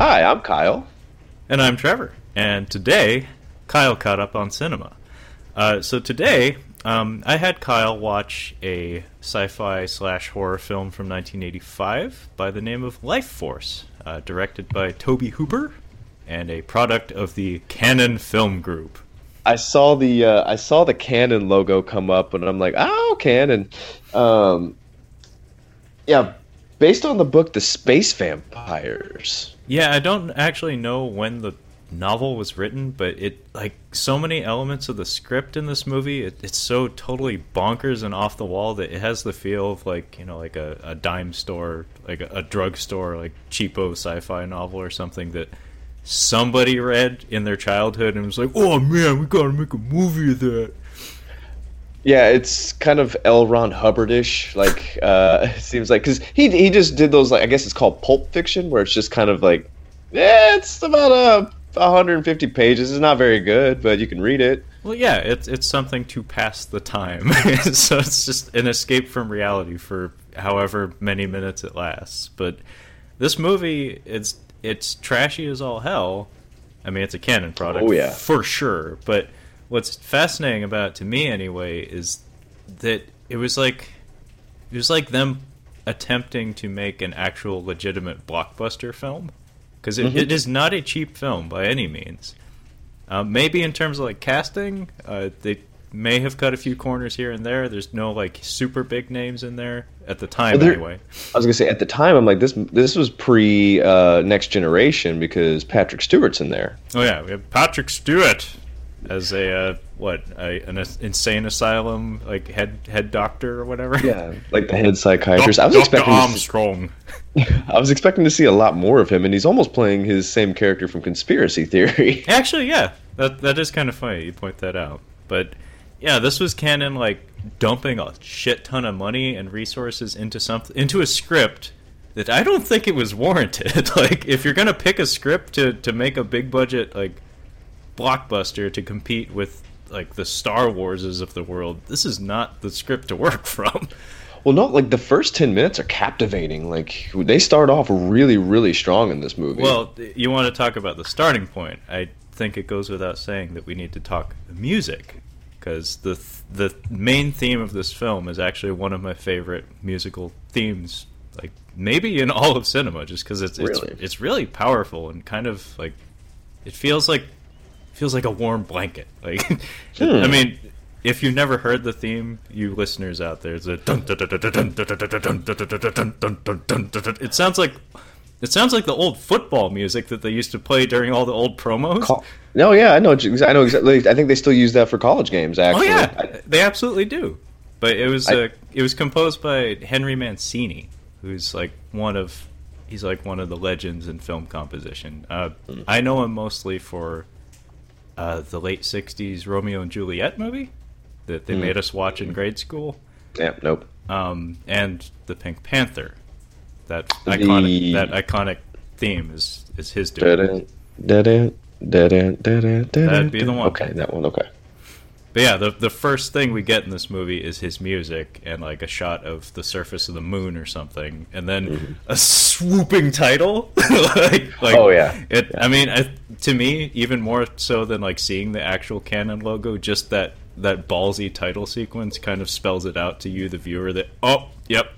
Hi, I'm Kyle. And I'm Trevor. And today, Kyle caught up on cinema. Uh, so today, um, I had Kyle watch a sci-fi slash horror film from 1985 by the name of Lifeforce, uh, directed by Tobe Hooper, and a product of the Cannon Film Group. I saw the uh, I saw the Cannon logo come up, and I'm like, oh, Cannon. Um, yeah, based on the book The Space Vampires. Yeah, I don't actually know when the novel was written, but it like so many elements of the script in this movie, it, it's so totally bonkers and off the wall that it has the feel of like you know like a, a dime store, like a, a drugstore, like cheapo sci-fi novel or something that somebody read in their childhood and was like, "Oh man, we gotta make a movie of that." Yeah, it's kind of L. Ron Hubbardish. Like, uh, it seems like because he he just did those like I guess it's called pulp fiction, where it's just kind of like, yeah, it's about a 150 pages. It's not very good, but you can read it. Well, yeah, it's it's something to pass the time. so it's just an escape from reality for however many minutes it lasts. But this movie, it's it's trashy as all hell. I mean, it's a Cannon product, oh, yeah. for sure. But what's fascinating about it to me, anyway, is that it was like it was like them attempting to make an actual legitimate blockbuster film because it, Mhm. it is not a cheap film by any means. Um, maybe in terms of like casting, uh, they may have cut a few corners here and there. There's no like super big names in there at the time, Well, there- anyway. I was gonna say at the time, I'm like this. This was pre uh, Next Generation because Patrick Stewart's in there. Oh yeah, we have Patrick Stewart as a uh, what a, an insane asylum like head head doctor or whatever. Yeah, like the head psychiatrist. I was Dr. expecting. To see, I was expecting to see a lot more of him, and he's almost playing his same character from Conspiracy Theory. Actually, yeah, that that is kind of funny. You point that out, but yeah, this was Cannon like dumping a shit ton of money and resources into something into a script that I don't think it was warranted. like, if you're gonna pick a script to to make a big budget like blockbuster to compete with like the Star Warses of the world, this is not the script to work from. Well, no, like the first ten minutes are captivating. Like they start off really, really strong in this movie. Well, you want to talk about the starting point. I think it goes without saying that we need to talk music because the the main theme of this film is actually one of my favorite musical themes, like maybe in all of cinema, just because it's Really? it's it's really powerful and kind of like it feels like feels like a warm blanket. Like I Hmm. mean. If you've never heard the theme, you listeners out there, it's a dun dun dun dun dun dun dun dun dun dun. It sounds like it sounds like the old football music that they used to play during all the old promos. No, yeah, I know. I know exactly. I think they still use that for college games. Actually, oh yeah, I- they absolutely do. But it was I- uh, it was composed by Henry Mancini, who's like one of he's like one of the legends in film composition. Uh, Hmm. I know him mostly for uh, the late '60s Romeo and Juliet movie that they Hmm. made us watch in grade school, yeah, nope. um, and the Pink Panther. That The- iconic that iconic theme is is his doing. That'd be the one. Okay, that one. Okay. But yeah, the the first thing we get in this movie is his music and like a shot of the surface of the moon or something, and then mm-hmm. a swooping title. like, like, Oh, yeah. It. I mean, I, to me, even more so than like seeing the actual Cannon logo, just that that ballsy title sequence kind of spells it out to you, the viewer, that oh, yep,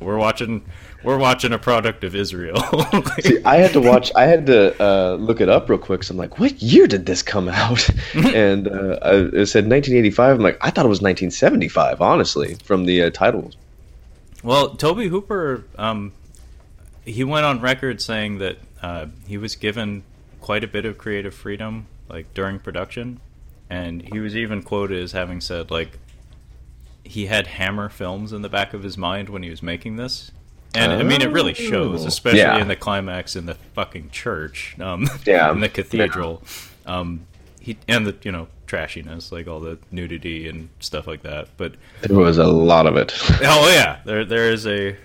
we're watching we're watching a product of Israel. See, I had to watch. I had to uh, look it up real quick. So I'm like, what year did this come out? and uh, I, it said 1985. I'm like, I thought it was 1975. Honestly, from the uh, title. Well, Tobe Hooper, um, he went on record saying that uh, he was given quite a bit of creative freedom, like during production, and he was even quoted as having said, like, he had Hammer films in the back of his mind when he was making this. And I mean, it really shows, Oh. especially Yeah. in the climax in the fucking church, um, Yeah. in the cathedral. Um, he and the you know trashiness, like all the nudity and stuff like that. But There was a lot of it. Oh yeah, there there is a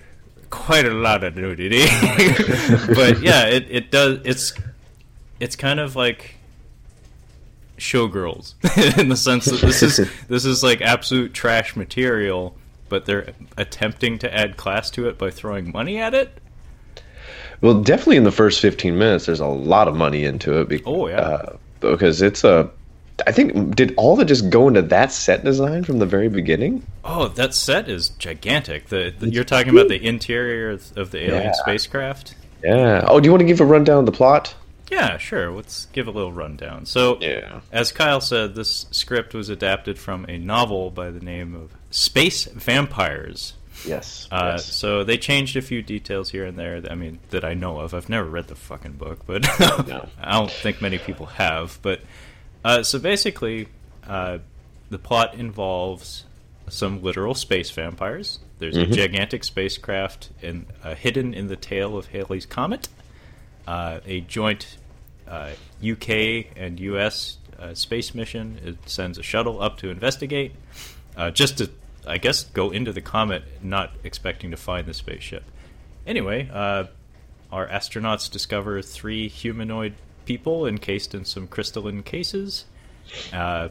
quite a lot of nudity, but yeah, it, it does. It's it's kind of like showgirls in the sense that this is this is like absolute trash material, but they're attempting to add class to it by throwing money at it. Well, definitely in the first 15 minutes, there's a lot of money into it. Be- Oh, yeah. uh, because it's a. I think did all that just go into that set design from the very beginning? Oh, that set is gigantic. The, the you're talking about the interior of of the alien Yeah. spacecraft. Yeah. Oh, do you want to give a rundown of the plot? Yeah, sure. Let's give a little rundown. So, Yeah. as Kyle said, this script was adapted from a novel by the name of Space Vampires. Yes. Uh, yes. So they changed a few details here and there. that- I mean, that I know of. I've never read the fucking book, but No. I don't think many people have. But uh, so basically, uh, the plot involves some literal space vampires. There's a gigantic spacecraft in, uh, hidden in the tail of Halley's comet. Uh, a joint UK and US uh, space mission. It sends a shuttle up to investigate, uh, just to, I guess, go into the comet, not expecting to find the spaceship. Anyway, uh, our astronauts discover three humanoid people encased in some crystalline cases. Uh,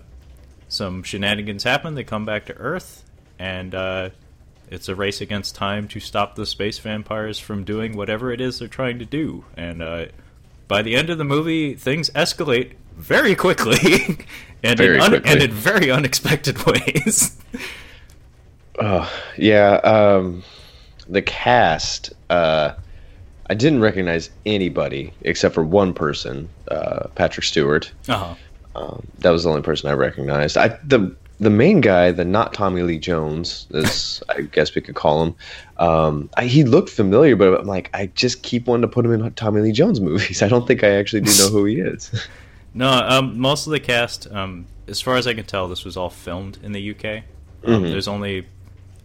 some shenanigans happen. They come back to Earth, and uh, it's a race against time to stop the space vampires from doing whatever it is they're trying to do. And uh, by the end of the movie, things escalate very quickly, and Very in un- quickly. and in very unexpected ways. Oh, yeah. Um, the cast. Uh, I didn't recognize anybody except for one person, uh, Patrick Stewart. uh-huh. Um, that was the only person I recognized. I the the main guy, the not Tommy Lee Jones, is I guess we could call him. Um, I, he looked familiar, but I'm like, I just keep wanting to put him in Tommy Lee Jones movies. I don't think I actually do know who he is. No, um, most of the cast, um, as far as I can tell, this was all filmed in the UK. Um, Mhm. There's only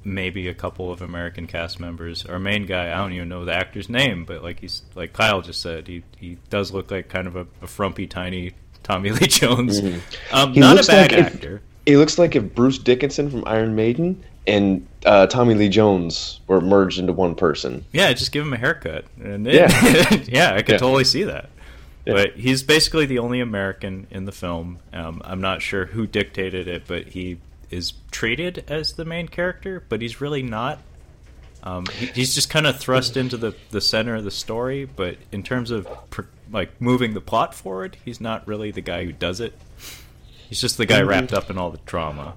maybe a couple of American cast members. Our main guy, I don't even know the actor's name, but like he's like Kyle just said, he he does look like kind of a, a frumpy, tiny Tommy Lee Jones. Um, Mm-hmm. He not a bad like if- actor. It looks like if Bruce Dickinson from Iron Maiden and uh, Tommy Lee Jones were merged into one person. Yeah, just give him a haircut. And Yeah. yeah, I could Yeah. totally see that. Yeah. But he's basically the only American in the film. Um, I'm not sure who dictated it, but he is treated as the main character, but he's really not. Um, he, he's just kind of thrust into the, the center of the story, but in terms of pr- like moving the plot forward, he's not really the guy who does it. He's just the guy wrapped up in all the trauma.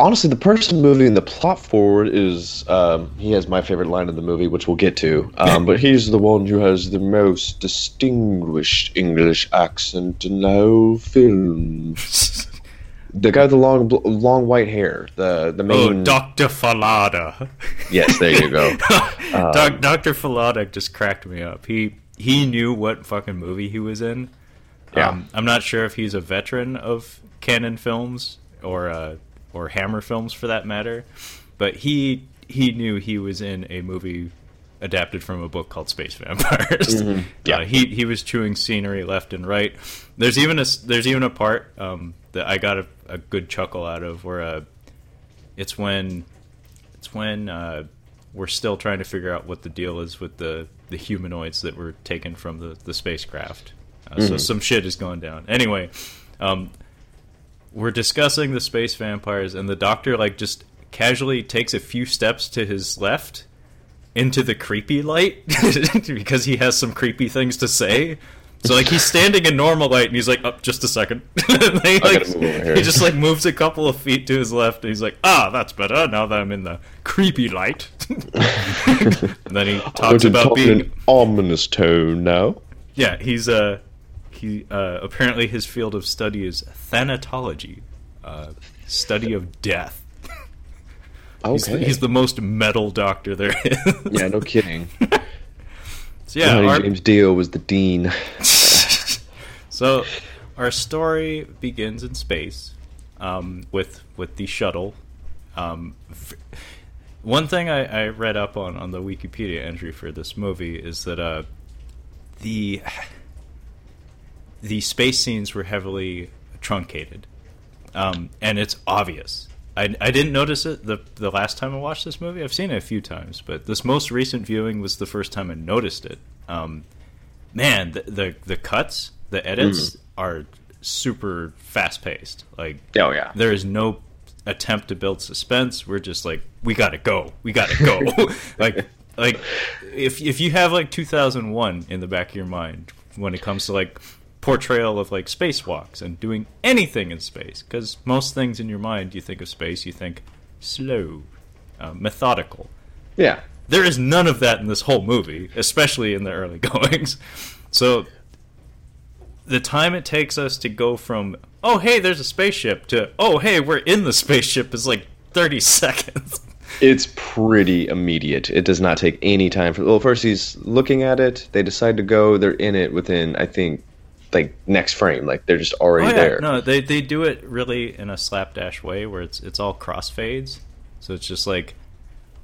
honestly, the person moving the plot forward is um, he has my favorite line in the movie, which we'll get to. Um, but he's the one who has the most distinguished English accent in the whole film. The guy with the long, long white hair. The the main. oh, main. Doctor Fallada. Yes, there you go. Doc, Dr. Fallada just cracked me up. He he knew what fucking movie he was in. Yeah. Um, I'm not sure if he's a veteran of Cannon films or uh, or Hammer films for that matter, but he he knew he was in a movie adapted from a book called Space Vampires. Yeah. Uh, he he was chewing scenery left and right. There's even a there's even a part um, that I got a, a good chuckle out of where uh, it's when it's when uh, we're still trying to figure out what the deal is with the, the humanoids that were taken from the, the spacecraft. Uh, So some shit is going down. Anyway, um, we're discussing the space vampires, and the doctor like just casually takes a few steps to his left into the creepy light because he has some creepy things to say. So like he's standing in normal light and he's like, "Oh, just a second. He, like, gotta move over here. he just like moves a couple of feet to his left and he's like, "Ah, that's better now that I'm in the creepy light." and then he talks about being an ominous tone now. yeah, he's uh he uh apparently his field of study is thanatology, uh study of death. He's, Okay. he's the most metal doctor there is. yeah, no kidding. So yeah, our- James Dio was the dean. so our story begins in space um, with with the shuttle. Um, one thing I, I read up on on the Wikipedia entry for this movie is that uh, the the space scenes were heavily truncated, um, and it's obvious. I, I didn't notice it the the last time I watched this movie. I've seen it a few times, but this most recent viewing was the first time I noticed it. Um, man, the, the the cuts, the edits are super fast paced. Like, Oh yeah. there is no attempt to build suspense. We're just like, we gotta go, we gotta go. like, like if if you have like 2001 in the back of your mind when it comes to like portrayal of like spacewalks and doing anything in space because most things in your mind you think of space you think slow uh, methodical Yeah. there is none of that in this whole movie especially in the early goings so the time it takes us to go from oh hey there's a spaceship to oh hey we're in the spaceship is like 30 seconds It's pretty immediate. It does not take any time for. Well, first he's looking at it. They decide to go. They're in it within, I think, like next frame. Like they're just already Oh yeah, there. no, they they do it really in a slapdash way where it's it's all crossfades. So it's just like,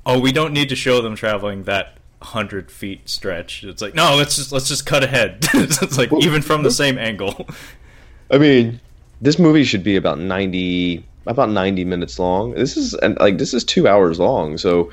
oh, we don't need to show them traveling that hundred feet stretch. It's like, no, let's just let's just cut ahead. it's like even from the same angle. I mean, this movie should be about ninety, about ninety minutes long. This is and like this is two hours long. So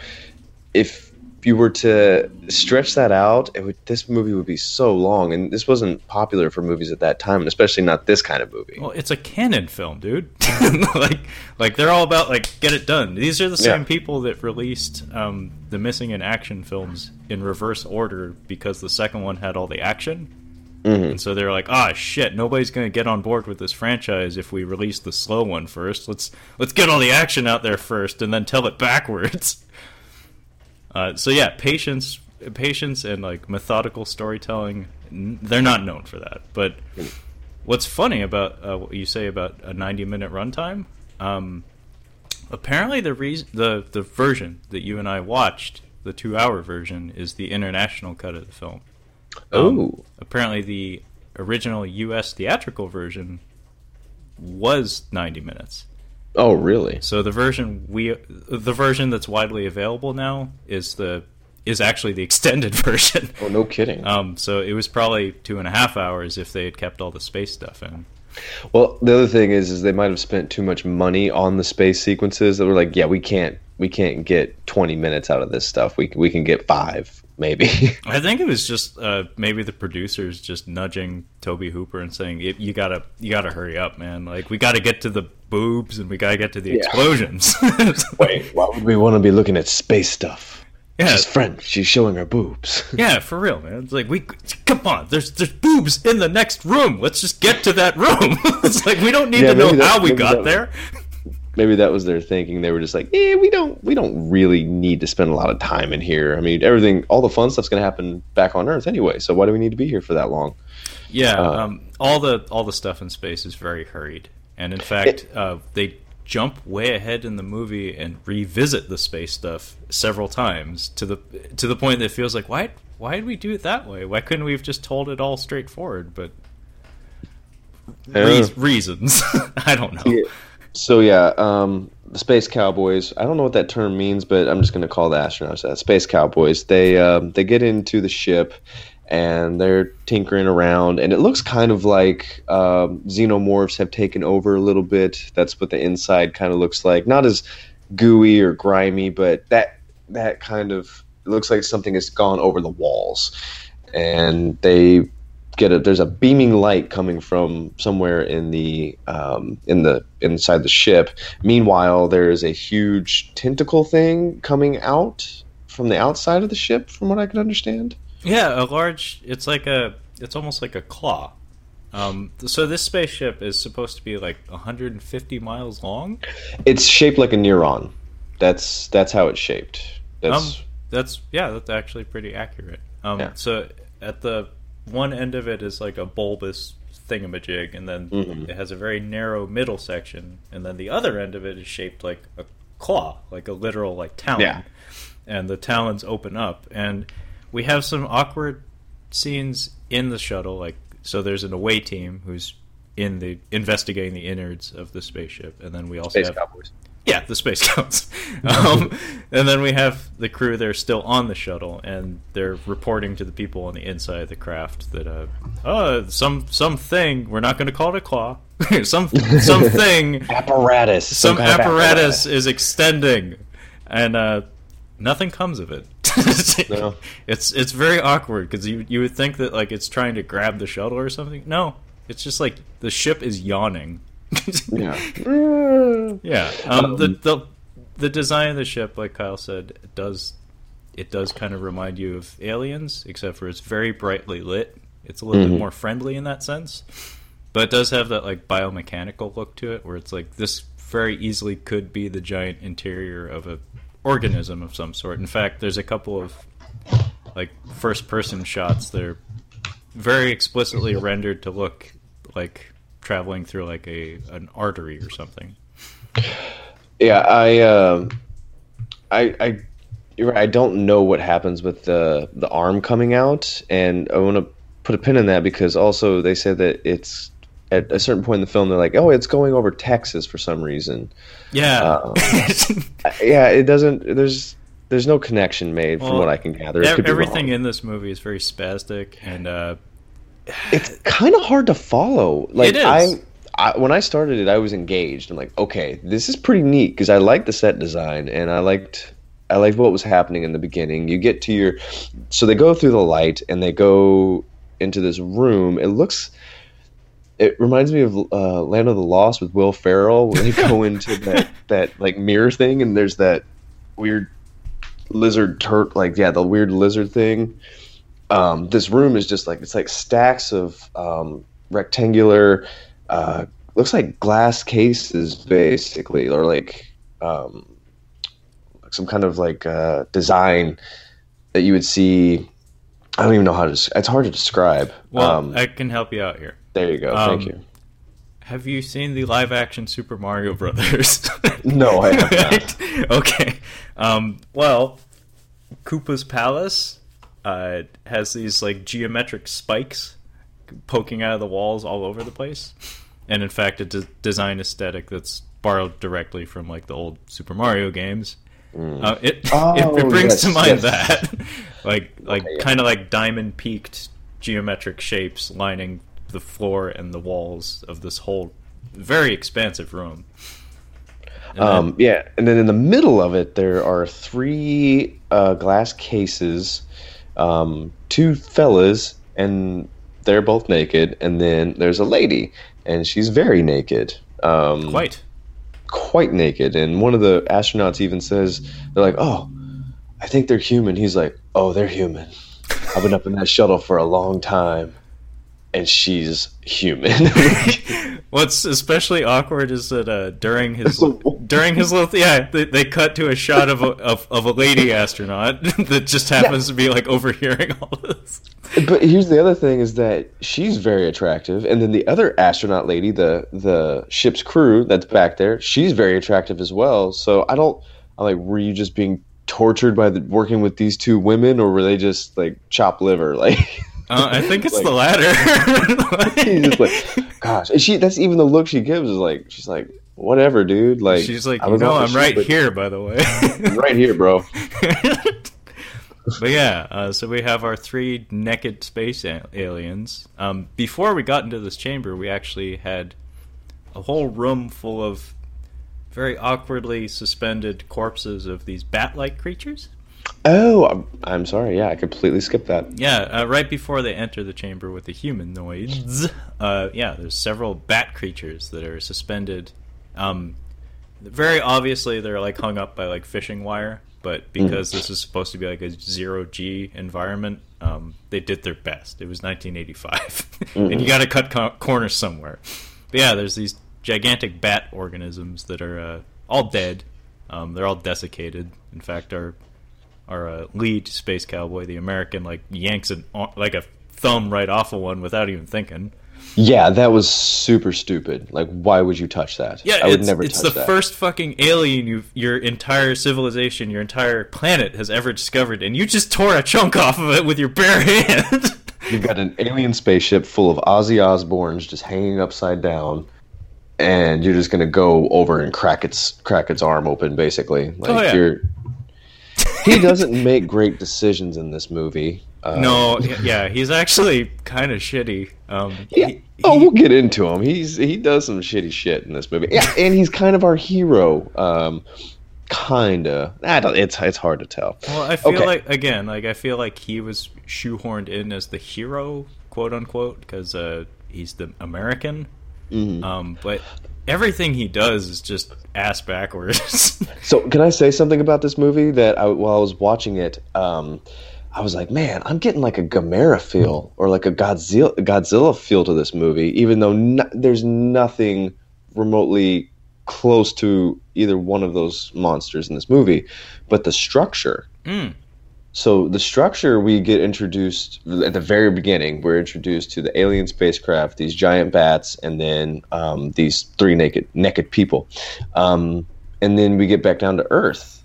if you were to stretch that out, it would. This movie would be so long, and this wasn't popular for movies at that time, and especially not this kind of movie. Well, it's a Cannon film, dude. like like they're all about like get it done. These are the same Yeah. people that released um, the missing in action films in reverse order because the second one had all the action. Mhm. And so they're like, "Ah, shit! Nobody's gonna get on board with this franchise if we release the slow one first. Let's let's get all the action out there first, and then tell it backwards." Uh, so yeah, patience, patience, and like methodical storytelling. They're not known for that. But what's funny about uh, what you say about a ninety-minute runtime? Um, apparently, the reason the the version that you and I watched, the two-hour version, is the international cut of the film. Um, Oh. apparently the original U.S. theatrical version was 90 minutes. Oh, really? So the version we the version that's widely available now is the is actually the extended version. Oh, no kidding. Um, so it was probably two and a half hours if they had kept all the space stuff in. Well, the other thing is, is they might have spent too much money on the space sequences. That were like, yeah, we can't, we can't get twenty minutes out of this stuff. We we can get five, maybe. I think it was just uh, maybe the producers just nudging Tobe Hooper and saying, "You- "You gotta, you gotta hurry up, man! Like we gotta get to the boobs and we gotta get to the Yeah. explosions." Wait, why would we want to be looking at space stuff? yeah, She's French. She's showing her boobs. yeah, for real, man. It's like we come on. There's there's boobs in the next room. Let's just get to that room. it's like we don't need Yeah, to know that- how we got there. maybe that was their thinking. They were just like, eh, we don't, we don't really need to spend a lot of time in here. I mean, everything, all the fun stuff's gonna happen back on Earth anyway. So why do we need to be here for that long? Yeah, Uh, um, all the all the stuff in space is very hurried, and in fact, uh, they jump way ahead in the movie and revisit the space stuff several times to the to the point that it feels like why why did we do it that way? Why couldn't we have just told it all straightforward? But reas- reasons, I don't know. Yeah. So yeah, um, the space cowboys. I don't know what that term means, but I'm just going to call the astronauts that. Space cowboys. They um, they get into the ship and they're tinkering around, and it looks kind of like um, xenomorphs have taken over a little bit. That's what the inside kind of looks like. Not as gooey or grimy, but that that kind of looks like something has gone over the walls, and they get a there's a beaming light coming from somewhere in the um, in the inside the ship. Meanwhile, there is a huge tentacle thing coming out from the outside of the ship, from what I can understand. Yeah, a large. It's like a. It's almost like a claw. Um, so this spaceship is supposed to be like 150 miles long. It's shaped like a neuron. That's that's how it's shaped. That's Um, that's yeah, that's actually pretty accurate. Um, Yeah. so at the one end of it is like a bulbous thingamajig, and then Mhm. it has a very narrow middle section, and then the other end of it is shaped like a claw, like a literal like talon. Yeah. And the talons open up, and we have some awkward scenes in the shuttle. Like, so there's an away team who's in the investigating the innards of the spaceship, and then we also space have cowboys. yeah, the space counts. um, and then we have the crew. They're still on the shuttle, and they're reporting to the people on the inside of the craft that, uh, oh, some something. We're not going to call it a claw. some something. Apparatus. some kind of apparatus is extending, and uh, nothing comes of it. No. It's it's very awkward because you you would think that like it's trying to grab the shuttle or something. No, it's just like the ship is yawning. Yeah. Yeah. Um, the, the the design of the ship, like Kyle said, does it does kind of remind you of Aliens, except for it's very brightly lit. It's a little Mm-hmm. bit more friendly in that sense, but it does have that like biomechanical look to it, where it's like this very easily could be the giant interior of a organism of some sort. In fact, there's a couple of like first person shots that are very explicitly rendered to look like traveling through like a an artery or something. Yeah, I, um I, I, you're right. I don't know what happens with the the arm coming out, and I want to put a pin in that because also they say that it's at a certain point in the film they're like, oh, it's going over Texas for some reason. Yeah. Uh, Yeah, it doesn't. There's there's no connection made from what I can gather. It Ev- could be everything in this movie is very spastic and uh it's kind of hard to follow. Like It is. I, I, when I started it, I was engaged. I'm like, okay, this is pretty neat because I liked the set design and I liked, I liked what was happening in the beginning. You get to your, so they go through the light and they go into this room. It looks. It reminds me of uh, Land of the Lost with Will Ferrell, where they go into that, that like mirror thing, and there's that weird lizard turd, like yeah, the weird lizard thing. Um, this room is just like it's like stacks of um, rectangular uh, looks like glass cases basically or like um, some kind of like uh, design that you would see. I don't even know how to it's hard to describe. Well um, I can help you out here. There you go um, thank you Have you seen the live action Super Mario Brothers? No, I have not. okay. Um, well, Koopa's Palace uh, has these like geometric spikes poking out of the walls all over the place, and in fact, a de- design aesthetic that's borrowed directly from like the old Super Mario games. Uh, it, Oh, it it brings yes, to mind yes. that, like like Okay, kind of like diamond peaked geometric shapes lining the floor and the walls of this whole very expansive room. And then- Um, yeah, and then in the middle of it, there are three uh, glass cases, um, two fellas, and they're both naked. And then there's a lady, and she's very naked, um, quite. quite naked. And one of the astronauts even says, "They're like, oh, I think they're human." He's like, "Oh, they're human. I've been up in that shuttle for a long time." And she's human. What's especially awkward is that uh, during his during his little yeah they, they cut to a shot of a of, of a lady astronaut that just happens to be like overhearing all this. But here's the other thing: is that she's very attractive, and then the other astronaut lady, the the ship's crew that's back there, she's very attractive as well. So I don't. I'm like, were you just being tortured by the, working with these two women, or were they just like chop liver? Like, Uh, I think it's Like- the latter. he's just like, gosh. And she that's even the look she gives is like, she's like, whatever, dude. Like, She's like, you was know, I'm right here, by the way. I'm right here, bro. but yeah, uh, so we have our three naked space a- aliens. Um, before we got into this chamber, we actually had a whole room full of very awkwardly suspended corpses of these bat-like creatures. Oh, I'm, I'm sorry. Yeah, I completely skipped that. Yeah, uh, right before they enter the chamber with the humanoids, uh, yeah, there's several bat creatures that are suspended. Um, very obviously, they're like hung up by like fishing wire, but because this is supposed to be like a zero G environment, um, they did their best. It was 1985, and you got to cut co- corners somewhere. But yeah, there's these gigantic bat organisms that are uh, all dead. Um, they're all desiccated. In fact, our our uh, lead space cowboy, the American, like yanks an like a thumb right off of one without even thinking. Yeah, that was super stupid. Like, why would you touch that? Yeah, I would never it's the that. first fucking alien you your entire civilization, your entire planet has ever discovered, and you just tore a chunk off of it with your bare hand. You've got an alien spaceship full of Ozzy Osbournes just hanging upside down, and you're just gonna go over and crack its crack its arm open, basically. Like Oh, yeah. you're. He doesn't make great decisions in this movie. Uh, no, yeah, he's actually kind of shitty. Um, Yeah. he- oh, we'll get into him. He's he does some shitty shit in this movie. Yeah, and he's kind of our hero. Um, kinda. I don't, it's it's hard to tell. Well, I feel Okay. like again, like I feel like he was shoehorned in as the hero, quote unquote, because uh, he's the American. Mhm. Um, but everything he does is just ass backwards. So, can I say something about this movie that I, while I was watching it, um, I was like, man, I'm getting like a Gamera feel or like a Godzilla Godzilla feel to this movie, even though no, there's nothing remotely close to either one of those monsters in this movie, but the structure. Mm. So the structure we get introduced at the very beginning. We're introduced to the alien spacecraft, these giant bats, and then um, these three naked naked people, um, and then we get back down to Earth,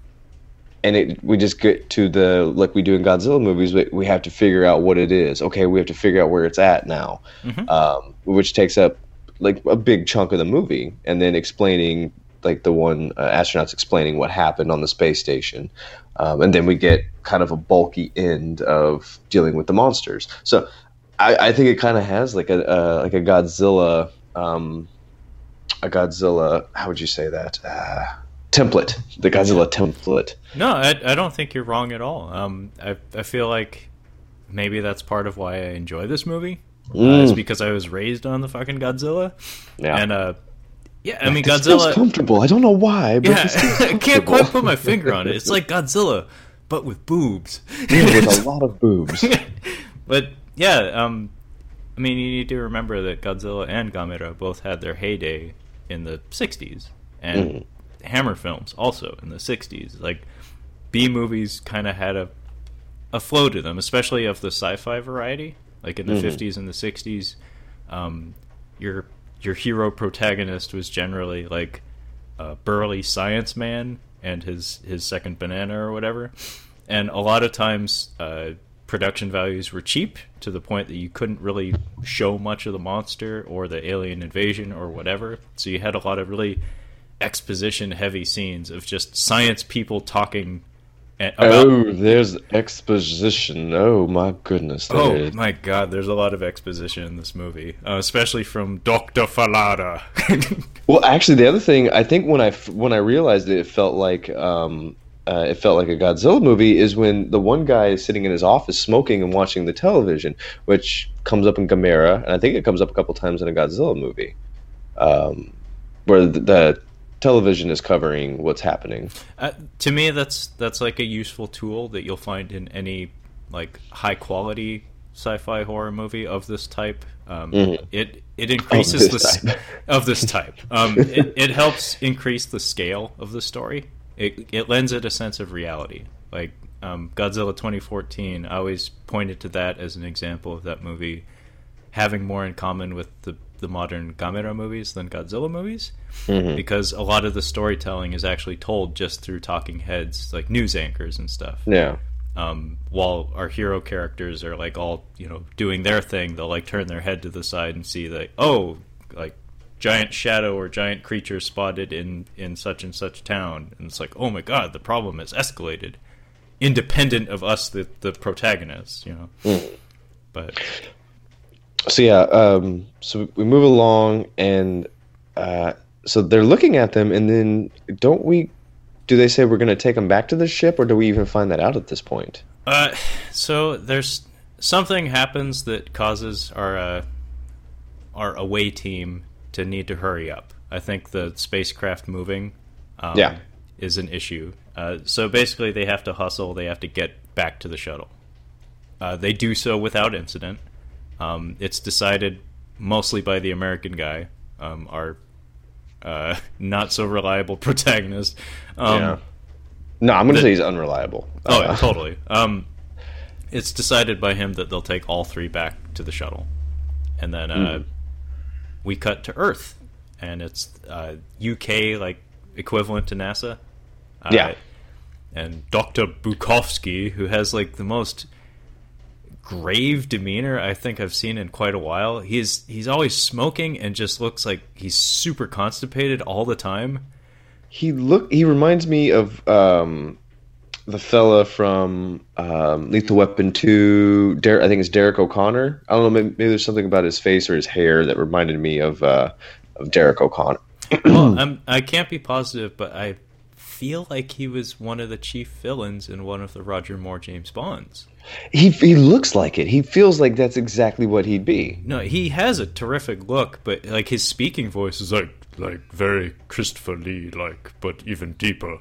and it, we just get to the like we do in Godzilla movies. We, we have to figure out what it is. Okay, we have to figure out where it's at now, Mhm. um, which takes up like a big chunk of the movie, and then explaining like the one uh, astronauts explaining what happened on the space station, um, and then we get kind of a bulky end of dealing with the monsters. So I, I think it kind of has like a uh, like a Godzilla um, a Godzilla how would you say that uh, template the Godzilla template. No, I, I don't think you're wrong at all. Um, I, I feel like maybe that's part of why I enjoy this movie. Uh, is Mm. because I was raised on the fucking Godzilla. Yeah, And, uh, yeah, I mean, feels Godzilla. comfortable. I don't know why, but Yeah, I can't quite put my finger on it. It's like Godzilla, but with boobs. Yeah, with a lot of boobs. but yeah, um, I mean, you need to remember that Godzilla and Gamera both had their heyday in the '60s, and Mhm. Hammer films also in the '60s. Like B movies, kind of had a a flow to them, especially of the sci-fi variety. Like in the Mhm. '50s and the '60s, um, your your hero protagonist was generally like a burly science man and his his second banana or whatever. And a lot of times, uh, production values were cheap to the point that you couldn't really show much of the monster or the alien invasion or whatever. So you had a lot of really exposition heavy scenes of just science people talking about. oh, there's exposition. Oh my goodness. Oh is. my god, there's a lot of exposition in this movie, uh, especially from Dr. Fallada. Well, actually, the other thing I think when I when I realized it, it felt like um, uh, it felt like a Godzilla movie is when the one guy is sitting in his office smoking and watching the television, which comes up in Gamera, and I think it comes up a couple times in a Godzilla movie, um, where the, the television is covering what's happening. Uh, to me, that's that's like a useful tool that you'll find in any like high quality sci-fi horror movie of this type. Um, Mhm. It it increases the this s- type. of this type. Um, it, it helps increase the scale of the story. It it lends it a sense of reality. Like um, Godzilla 2014, I always pointed to that as an example of that movie having more in common with the the modern Gamera movies than Godzilla movies Mhm. because a lot of the storytelling is actually told just through talking heads, like news anchors and stuff. Yeah. Um, while our hero characters are like all you know doing their thing, they'll like turn their head to the side and see like, oh, like giant shadow or giant creature spotted in in such and such town, and it's like, oh my god, the problem has escalated, independent of us, the the protagonists, you know. Mhm. But So yeah, um, so we move along, and uh, so they're looking at them, and then don't we? Do they say we're going to take them back to the ship, or do we even find that out at this point? Uh, so there's something happens that causes our uh, our away team to need to hurry up. I think the spacecraft moving, um, Yeah. is an issue. Uh, so basically, they have to hustle. They have to get back to the shuttle. Uh, they do so without incident. Um, it's decided mostly by the American guy, um, our uh, not so reliable protagonist. Um, Yeah. No, I'm going to say he's unreliable. Oh, Uh, yeah, totally. Um, it's decided by him that they'll take all three back to the shuttle, and then uh, Mhm. we cut to Earth, and it's uh, UK like equivalent to NASA. Uh, Yeah. And Doctor Bukowski, who has like the most grave demeanor I think I've seen in quite a while. He's he's always smoking and just looks like he's super constipated all the time. He look. He reminds me of um, the fella from um, Lethal Weapon Two. Der- I think it's Derrick O'Connor. I don't know. Maybe, maybe there's something about his face or his hair that reminded me of uh, of Derrick O'Connor. well, I'm, I can't be positive, but I feel like he was one of the chief villains in one of the Roger Moore James Bonds. He he looks like it. He feels like that's exactly what he'd be. No, he has a terrific look, but like his speaking voice is like, like very Christopher Lee like, but even deeper.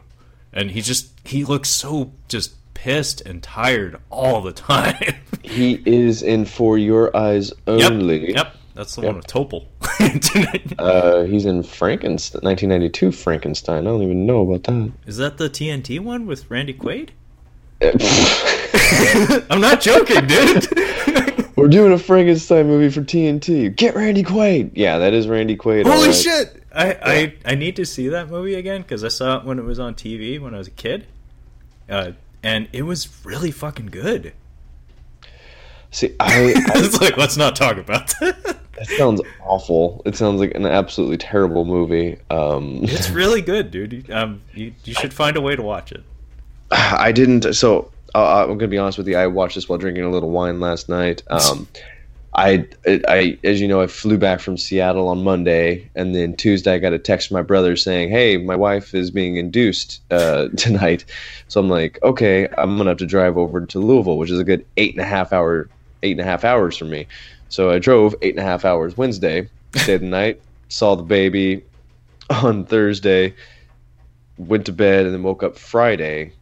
And he just he looks so just pissed and tired all the time. he is in For Your Eyes Only. Yep, yep. that's the Yep. one with Topol. Uh, he's in Frankenstein, 1992 Frankenstein. I don't even know about that. Is that the TNT one with Randy Quaid? I'm not joking, dude. We're doing a Frankenstein movie for TNT. Get Randy Quaid. Yeah, that is Randy Quaid. Holy alright. shit! I, I I need to see that movie again because I saw it when it was on TV when I was a kid, uh, and it was really fucking good. See, I, I it's like let's not talk about that. that sounds awful. It sounds like an absolutely terrible movie. Um, It's really good, dude. Um, you you should find a way to watch it. I didn't. So uh, I'm gonna be honest with you. I watched this while drinking a little wine last night. Um, I, I, as you know, I flew back from Seattle on Monday, and then Tuesday I got a text from my brother saying, "Hey, my wife is being induced uh, tonight." So I'm like, "Okay, I'm gonna have to drive over to Louisville, which is a good eight and a half hour, eight and a half hours for me." So I drove eight and a half hours Wednesday, stayed the night, saw the baby on Thursday, went to bed, and then woke up Friday,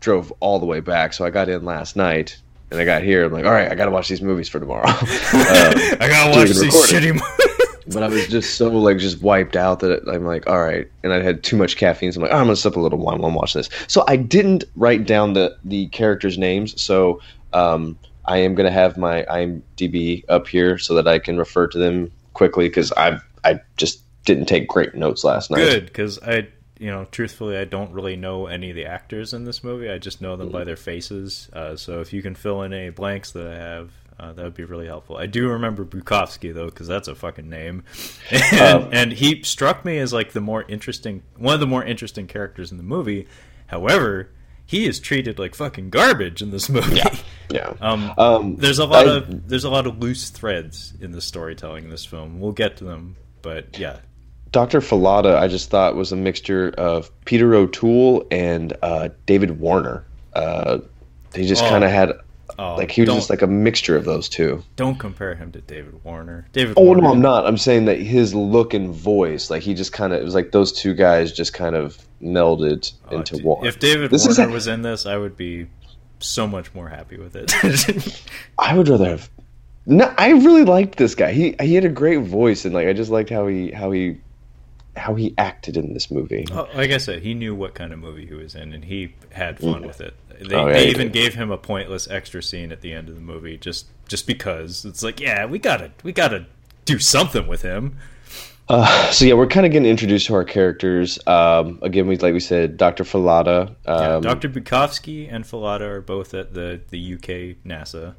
drove all the way back. So I got in last night, and I got here. I'm like, all right, I got to watch these movies for tomorrow. Um, I gotta watch these shitty movies. but I was just so like just wiped out that I'm like, all right, and I had too much caffeine. So I'm like, oh, I'm gonna sip a little wine while I'm watching this. So I didn't write down the the characters' names. So um, I am gonna have my IMDb up here so that I can refer to them quickly because I I just didn't take great notes last night. Good, because I, you know, truthfully, I don't really know any of the actors in this movie. I just know them by their faces. Uh, so if you can fill in any blanks that I have, uh, that would be really helpful. I do remember Bukowski though, because that's a fucking name, and, Um, and he struck me as like the more interesting, one of the more interesting characters in the movie. However, he is treated like fucking garbage in this movie. Yeah. Yeah. Um, Um, there's a lot I- of there's a lot of loose threads in the storytelling in this film. We'll get to them, but yeah, Dr. Fallada, I just thought was a mixture of Peter O'Toole and uh, David Warner. Uh, they just Oh. kind of had oh, like he was just like a mixture of those two. Don't compare him to David Warner. David. Oh Warner, no, I'm not. I'm saying that his look and voice, like he just kind of, it was like those two guys just kind of melded oh, into dude, one. If David This is Warner a- was in this, I would be so much more happy with it. I would rather have. No, I really liked this guy. He he had a great voice, and like I just liked how he how he how he acted in this movie. Oh, like I said, he knew what kind of movie he was in, and he had fun with it. They, Oh, yeah, they even did. gave him a pointless extra scene at the end of the movie, just just because it's like, yeah, we gotta we gotta do something with him. Uh, so yeah, we're kind of getting introduced to our characters. Um, again, we like we said, Dr. Fallada. Yeah, Um, Dr. Bukowski and Fallada are both at the, the UK NASA,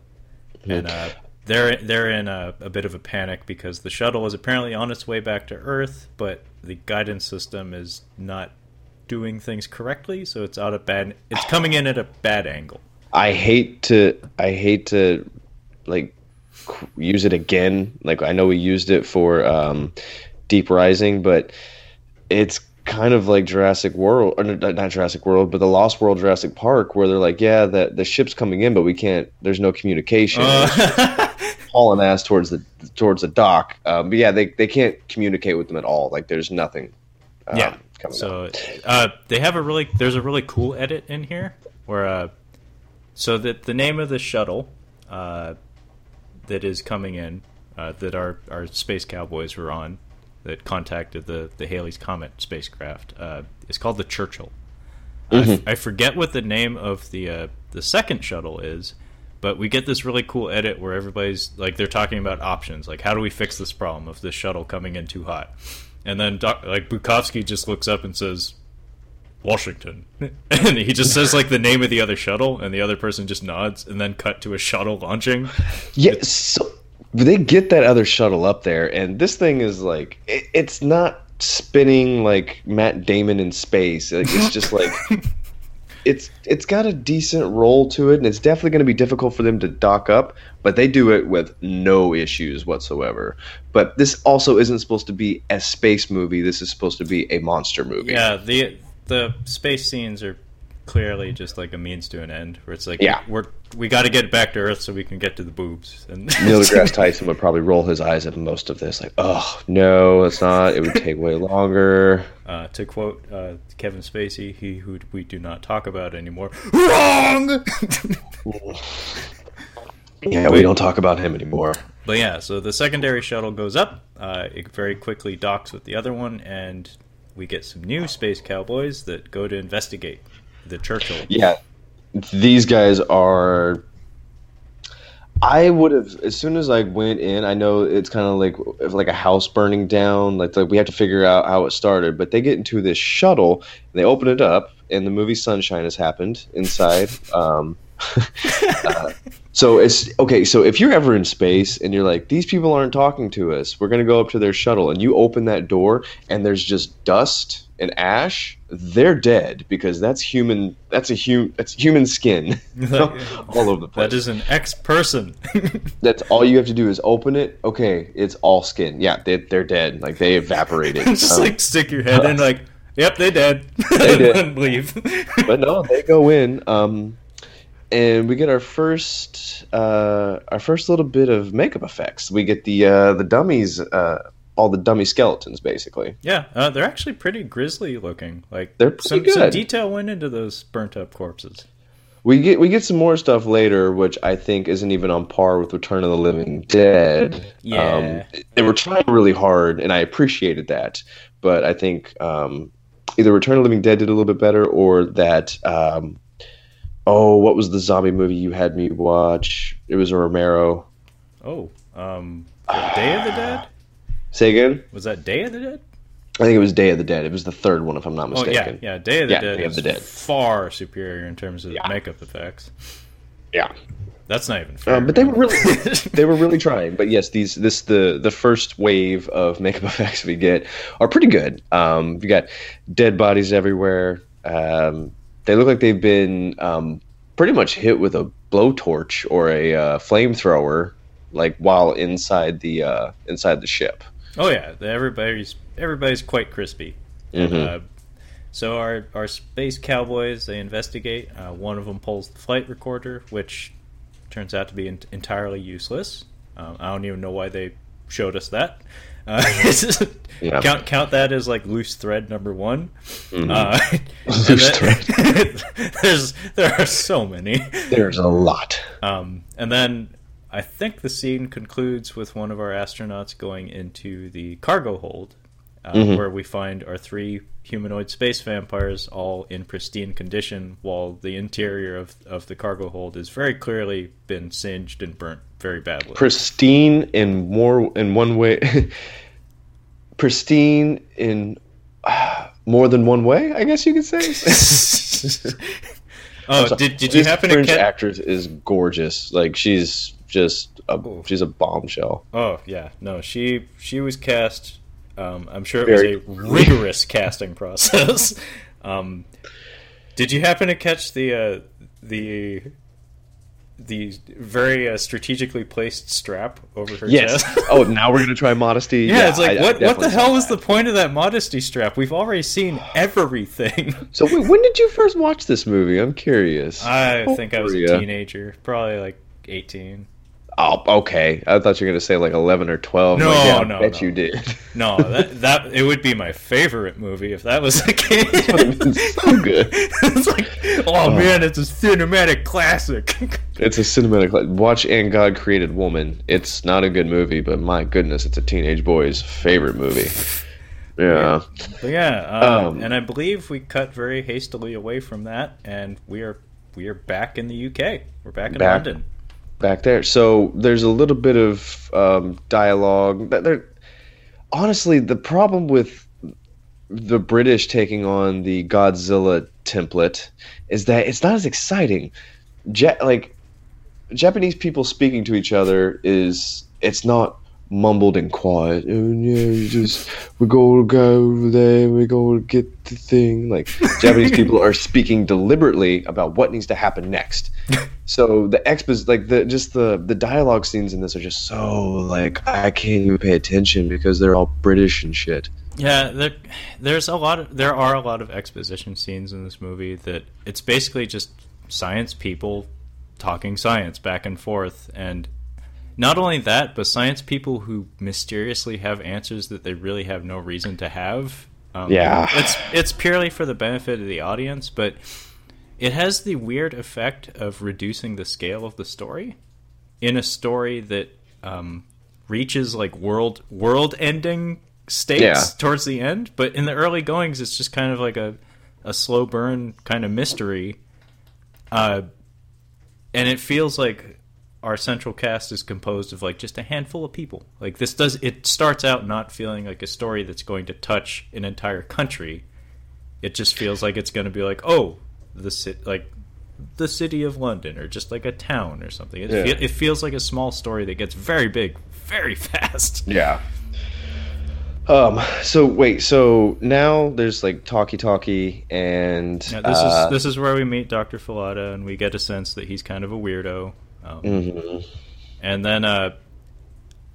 and uh, they're they're in a, a bit of a panic because the shuttle is apparently on its way back to Earth, but the guidance system is not doing things correctly, so it's out of bad. It's coming in at a bad angle. I hate to I hate to like use it again. Like I know we used it for um, Deep Rising, but it's kind of like Jurassic World or not Jurassic World, but the Lost World Jurassic Park, where they're like, yeah, that the ship's coming in, but we can't. There's no communication. Uh, hauling ass towards the towards the dock. Um, but yeah, they they can't communicate with them at all. Like there's nothing. Um, yeah. coming up. So uh, they have a really there's a really cool edit in here where uh, so that the name of the shuttle uh, that is coming in uh, that our our space cowboys were on that contacted the the Halley's Comet spacecraft uh, is called the Churchill. Mm-hmm. I forget what the name of the uh, the second shuttle is, but we get this really cool edit where everybody's like they're talking about options, like how do we fix this problem of this shuttle coming in too hot, and then doc- like Bukowski just looks up and says. Washington, and he just says like the name of the other shuttle, and the other person just nods, and then cut to a shuttle launching. Yeah, so they get that other shuttle up there, and this thing is like it, it's not spinning like Matt Damon in space. Like, it's just like it's it's got a decent roll to it, and it's definitely going to be difficult for them to dock up. But they do it with no issues whatsoever. But this also isn't supposed to be a space movie. This is supposed to be a monster movie. Yeah, the the space scenes are clearly just like a means to an end, where it's like, Yeah. we're we got to get back to Earth so we can get to the boobs. And Neil deGrasse Tyson would probably roll his eyes at most of this, like, "Oh no, it's not. It would take way longer." Uh, to quote uh, Kevin Spacey, he who we do not talk about anymore. Wrong. Yeah, we don't talk about him anymore. But yeah, so the secondary shuttle goes up. Uh, it very quickly docks with the other one, and we get some new space cowboys that go to investigate the Churchill. Yeah, these guys are. I would have as soon as I went in. I know it's kind of like like a house burning down. Like, like we have to figure out how it started. But they get into this shuttle. They open it up, and the movie Sunshine has happened inside. Um, uh, so it's okay. So if you're ever in space and you're like, these people aren't talking to us, we're gonna go up to their shuttle, and you open that door and there's just dust and ash, they're dead because that's human. That's a human. That's human skin all over the place. That is an ex person. That's all you have to do is open it. Okay, it's all skin. Yeah, they, they're dead. Like they evaporated. Just Um, like stick your head in, like, yep, they dead. They and leave. but no, they go in. Um, and we get our first uh, our first little bit of makeup effects. We get the uh, the dummies, uh, all the dummy skeletons, basically. Yeah, uh, they're actually pretty grisly looking. Like They're pretty some, good. some detail went into those burnt up corpses. We get we get some more stuff later, which I think isn't even on par with Return of the Living Dead. Yeah. um, they were trying really hard, and I appreciated that. But I think um, either Return of the Living Dead did a little bit better, or that. Um, oh, what was the zombie movie you had me watch? It was a Romero. Oh, um, Day of the Dead? Say again. Was that Day of the Dead? I think it was Day of the Dead. It was the third one, if I'm not mistaken. Oh mistaken. yeah, yeah. Day of the Dead. Yeah, Dead Day of is the Dead. far superior in terms of Yeah. makeup effects. yeah. That's not even fair. Um, but they were really they were really trying. But yes, these this the the first wave of makeup effects we get are pretty good. Um, you got dead bodies everywhere. Um, they look like they've been um, pretty much hit with a blowtorch or a uh, flamethrower, like while inside the uh, inside the ship. Oh yeah, everybody's everybody's quite crispy. Mhm. Uh, so our our space cowboys they investigate. Uh, one of them pulls the flight recorder, which turns out to be en- entirely useless. Um, I don't even know why they showed us that. Uh, Yeah. Count count that as like loose thread number one. Mhm. Uh, Loose then- there's there are so many. There's a lot. Um, and then I think the scene concludes with one of our astronauts going into the cargo hold, uh, Mhm. where we find our three humanoid space vampires all in pristine condition, while the interior of, of the cargo hold has very clearly been singed and burnt very badly. Pristine in more in one way. Pristine in uh, more than one way, I guess you could say. oh, did, did you happen to catch? actress is gorgeous. Like she's just a Ooh. she's a bombshell. Oh yeah, no, she she was cast. Um, I'm sure it Very- was a rigorous casting process. Um, did you happen to catch the uh, the the very uh, strategically placed strap over her Yes. chest? oh, now we're gonna try modesty. Yeah, it's like I- I what what the hell was that. the point of that modesty strap? We've already seen everything. So wait, when did you first watch this movie? I'm curious. I How think I was a teenager, probably like 18. Oh, okay. I thought you were gonna say like 11 or 12. No, like, yeah, I no, bet no. you did. No, that that it would be my favorite movie if that was the case. so good. it's like, oh, man, it's a cinematic classic. It's a cinematic. like, Watch "And God Created Woman." It's not a good movie, but my goodness, it's a teenage boy's favorite movie. Yeah. But yeah, uh, Um, and I believe we cut very hastily away from that, and we are we are back in the UK. We're back in Back. London. Back there. So there's a little bit of um, dialogue. That there, honestly, the problem with the British taking on the Godzilla template is that it's not as exciting. Ja- like Japanese people speaking to each other is it's not mumbled and quiet. Oh yeah, you just we go go over there, we go get the thing. Like Japanese people are speaking deliberately about what needs to happen next. So the expos like the just the the dialogue scenes in this are just so like I can't even pay attention because they're all British and shit. Yeah, there, there's a lot of there are a lot of exposition scenes in this movie that it's basically just science people talking science back and forth and not only that, but science people who mysteriously have answers that they really have no reason to have. Um, Yeah. it's it's purely for the benefit of the audience, but it has the weird effect of reducing the scale of the story in a story that um, reaches like world world ending stakes Yeah. towards the end. But in the early goings, it's just kind of like a a slow burn kind of mystery. Uh, and it feels like our central cast is composed of like just a handful of people. Like this does it starts out not feeling like a story that's going to touch an entire country. It just feels like it's going to be like, oh, the ci- like the city of London or just like a town or something. It, Yeah. fe- it feels like a small story that gets very big very fast. Yeah. Um. So wait. So now there's like talkie talkie and Now, this uh, is this is where we meet Dr. Fallada and we get a sense that he's kind of a weirdo. Um, mhm. And then uh,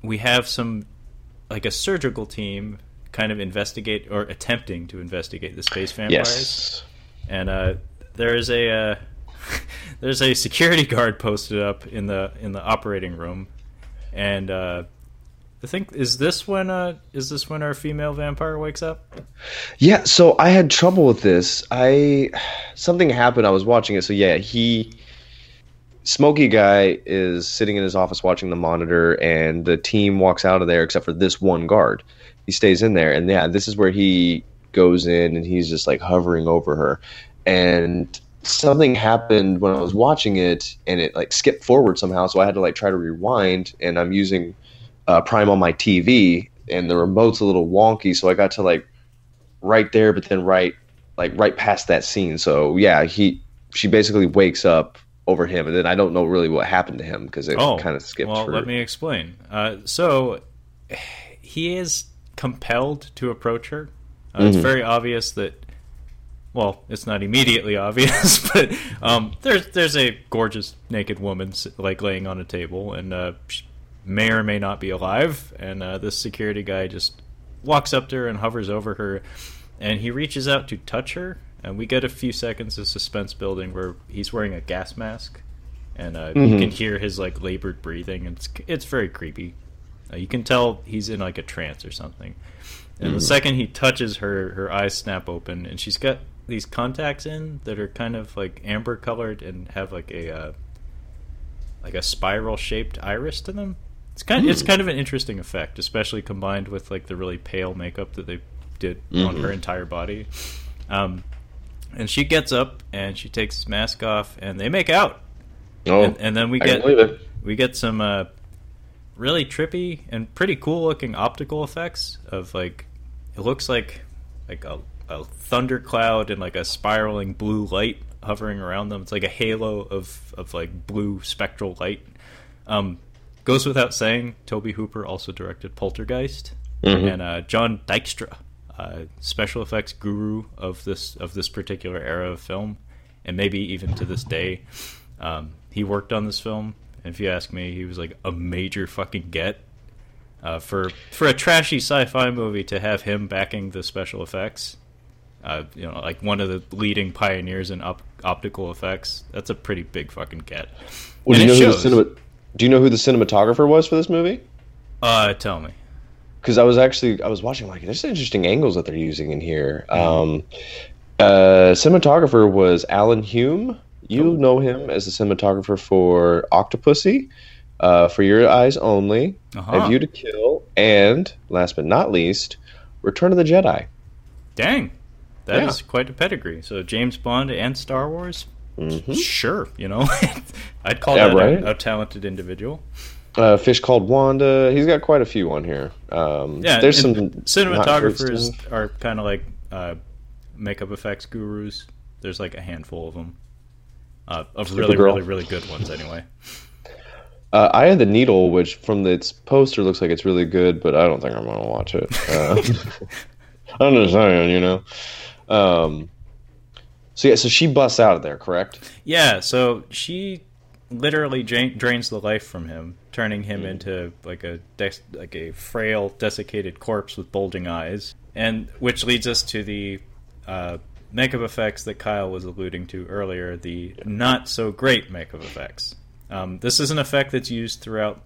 we have some, like a surgical team, kind of investigate or attempting to investigate the space vampires. Yes. And uh, there is a uh, there's a security guard posted up in the in the operating room, and uh, I think is this when uh, is this when our female vampire wakes up? Yeah, so I had trouble with this. I something happened. I was watching it. So yeah, he Smoky guy is sitting in his office watching the monitor, and the team walks out of there except for this one guard. He stays in there, and yeah, this is where he goes in, and he's just like hovering over her. And something happened when I was watching it, and it like skipped forward somehow. So I had to like try to rewind, and I'm using uh, Prime on my TV, and the remote's a little wonky, so I got to like right there, but then right like right past that scene. So yeah, he she basically wakes up over him, and then I don't know really what happened to him because it Oh, kind of skipped. Well, for, let me explain. Uh, so he is compelled to approach her. Uh, It's Mhm. very obvious that. Well, it's not immediately obvious, but um, there's there's a gorgeous naked woman like laying on a table, and uh, she may or may not be alive. And uh, this security guy just walks up to her and hovers over her, and he reaches out to touch her. And we get a few seconds of suspense building where he's wearing a gas mask, and uh, you Mhm. can hear his like labored breathing. And it's it's very creepy. Uh, you can tell he's in like a trance or something. And the second he touches her, her eyes snap open, and she's got these contacts in that are kind of like amber colored and have like a uh, like a spiral shaped iris to them. It's kind it's kind of an interesting effect, especially combined with like the really pale makeup that they did on Mhm. her entire body. Um, and she gets up and she takes his mask off, and they make out. oh, and, and then we I get we get some uh, really trippy and pretty cool looking optical effects of like it looks like like a, a thundercloud and like a spiraling blue light hovering around them. It's like a halo of of like blue spectral light. Um, goes without saying, Tobe Hooper also directed Poltergeist, Mhm. and uh, John Dykstra, uh, special effects guru of this of this particular era of film, and maybe even to this day. Um, he worked on this film, and if you ask me, he was like a major fucking get. Uh, for for a trashy sci-fi movie to have him backing the special effects, uh, you know, like one of the leading pioneers in op- optical effects, that's a pretty big fucking get. Well, do you know who the cinema? Do you know who the cinematographer was for this movie? Uh, tell me. Because I was actually I was watching like there's interesting angles that they're using in here. Um, uh, cinematographer was Alan Hume. You Oh. know him as the cinematographer for Octopussy, uh, For Your Eyes Only, Uh-huh. A View to Kill, and last but not least, Return of the Jedi. Dang, that is Yeah. quite a pedigree. So James Bond and Star Wars, hmm sure, you know, I'd call Yeah, that right? a, a talented individual. Uh, Fish Called Wanda. He's got quite a few on here. Um, Yeah, there's some and not great cinematographers are kind of like uh, makeup effects gurus. There's like a handful of them, uh, of really, Supergirl. really, really good ones. Anyway, Uh, I had the Needle, which from its poster looks like it's really good, but I don't think I'm going to watch it. Uh, I'm just saying, you know. Um, so yeah, so she busts out of there, correct? yeah. So she literally drains the life from him, turning him into like a des- like a frail, desiccated corpse with bulging eyes. and which leads us to the uh, makeup effects that Kyle was alluding to earlier, the not so great makeup effects. Um, this is an effect that's used throughout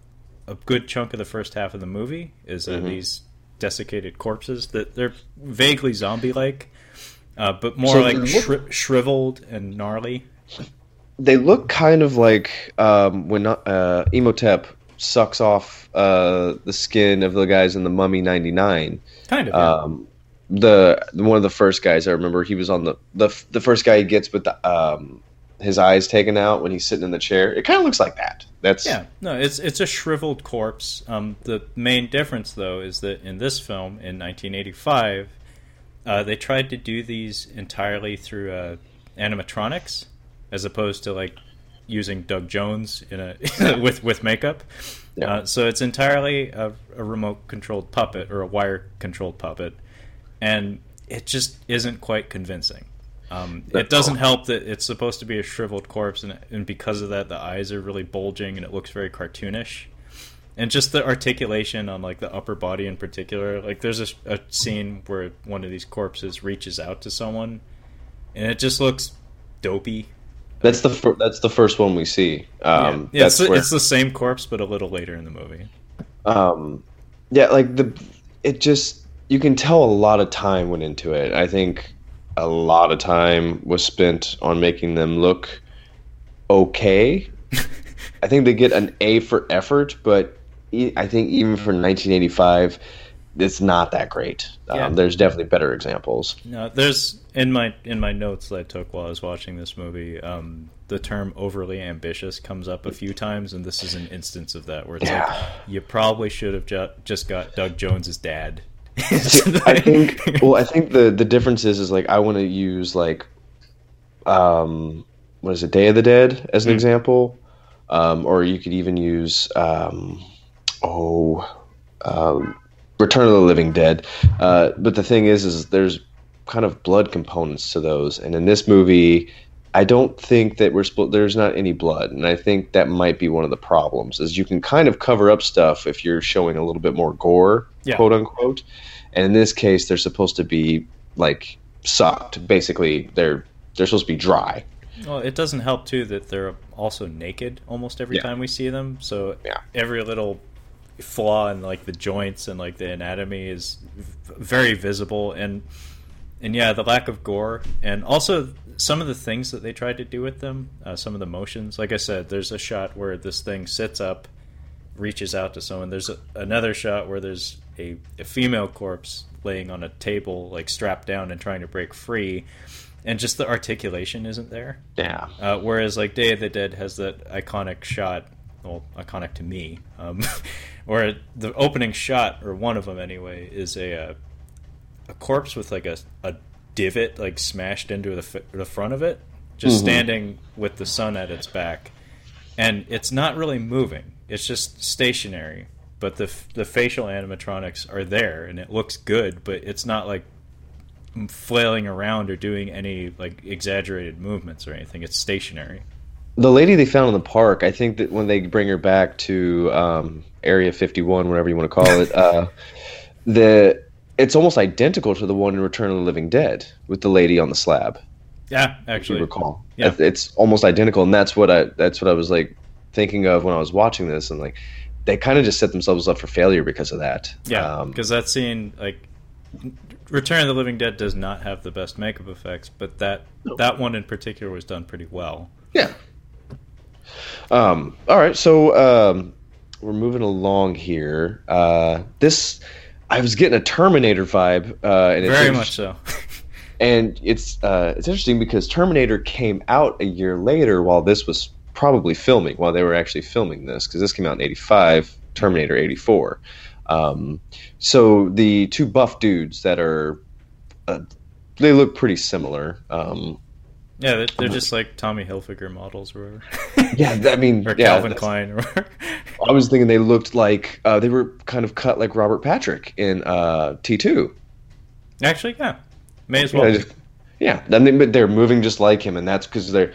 a good chunk of the first half of the movie. Is uh, Mhm. these desiccated corpses that they're vaguely zombie-like, uh, but more So like look- shri- shriveled and gnarly. They look kind of like um, when uh, Imhotep sucks off uh, the skin of the guys in the Mummy '99. Kind of. yeah. Um, the one of the first guys I remember he was on the the the first guy he gets with the um, his eyes taken out when he's sitting in the chair. It kind of looks like that. That's Yeah, no, it's it's a shriveled corpse. Um, the main difference, though, is that in this film in 1985, uh, they tried to do these entirely through uh, animatronics, as opposed to like using Doug Jones in a with with makeup. Yeah. Uh, so it's entirely a, a remote controlled puppet or a wire controlled puppet, and it just isn't quite convincing. Um, it doesn't help that it's supposed to be a shriveled corpse, and, and because of that, the eyes are really bulging and it looks very cartoonish. And just the articulation on like the upper body in particular, like there's a, a scene where one of these corpses reaches out to someone, and it just looks dopey. That's the fir- that's the first one we see. Um, yeah, it's, the, where, it's the same corpse, but a little later in the movie. um, yeah, like the it just you can tell a lot of time went into it. I think a lot of time was spent on making them look okay. I think they get an A for effort, but I think even for 1985, it's not that great. Yeah. Um, there's definitely better examples. No, there's in my in my notes that I took while I was watching this movie. Um, the term overly ambitious comes up a few times, and this is an instance of that where it's like you probably should have ju- just got Doug Jones's dad. I think well, I think the the difference is is like I want to use like um what is it Day of the Dead as an Mm. example, um, or you could even use um, oh um, Return of the Living Dead. Uh, but the thing is, is there's kind of blood components to those, and in this movie. I don't think that we're sp- there's not any blood, and I think that might be one of the problems. Is you can kind of cover up stuff if you're showing a little bit more gore, Yeah. quote unquote. And in this case, they're supposed to be like sucked. Basically, they're they're supposed to be dry. Well, it doesn't help too that they're also naked almost every Yeah. time we see them. So Yeah. every little flaw in like the joints and like the anatomy is v- very visible and and yeah, the lack of gore and also some of the things that they tried to do with them, uh, some of the motions. Like I said, there's a shot where this thing sits up, reaches out to someone. There's a, another shot where there's a, a female corpse laying on a table, like strapped down and trying to break free, and just the articulation isn't there. Yeah. Uh, whereas like Day of the Dead has that iconic shot, well, iconic to me, um, where the opening shot or one of them anyway is a uh, a corpse with like a a divot like smashed into the f- the front of it, just Mhm. standing with the sun at its back, and it's not really moving. It's just stationary. But the f- the facial animatronics are there, and it looks good. But it's not like flailing around or doing any like exaggerated movements or anything. It's stationary. The lady they found in the park, I think that when they bring her back to um, Area 51, whatever you want to call it, uh, the it's almost identical to the one in Return of the Living Dead with the lady on the slab. Yeah, if you actually. recall. Yeah. It's almost identical, and that's what I that's what I was like thinking of when I was watching this, and like they kind of just set themselves up for failure because of that. Yeah, Um, because that scene, like, Return of the Living Dead does not have the best makeup effects, but that that one in particular was done pretty well. Yeah. Um, all right, so um, we're moving along here. Uh, this, I was getting a Terminator vibe, uh, and it's Very much so. And it's uh, it's interesting because Terminator came out a year later, while this was probably filming, while they were actually filming this, because this came out in '85, Terminator '84. Um, so the two buff dudes that are, uh, they look pretty similar. Um, yeah, they're, they're just like Tommy Hilfiger models or whatever. yeah, I mean, or yeah, Calvin Klein. Or I was thinking they looked like uh, they were kind of cut like Robert Patrick in uh, T2. Actually, yeah, may as well. Yeah, just- yeah, they, but they're moving just like him, and that's because they're.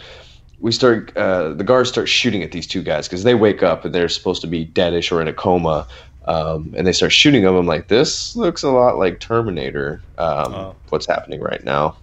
We start uh, the guards start shooting at these two guys because they wake up and they're supposed to be deadish or in a coma, Um, and they start shooting him. I'm like, this looks a lot like Terminator. Um, Oh. What's happening right now?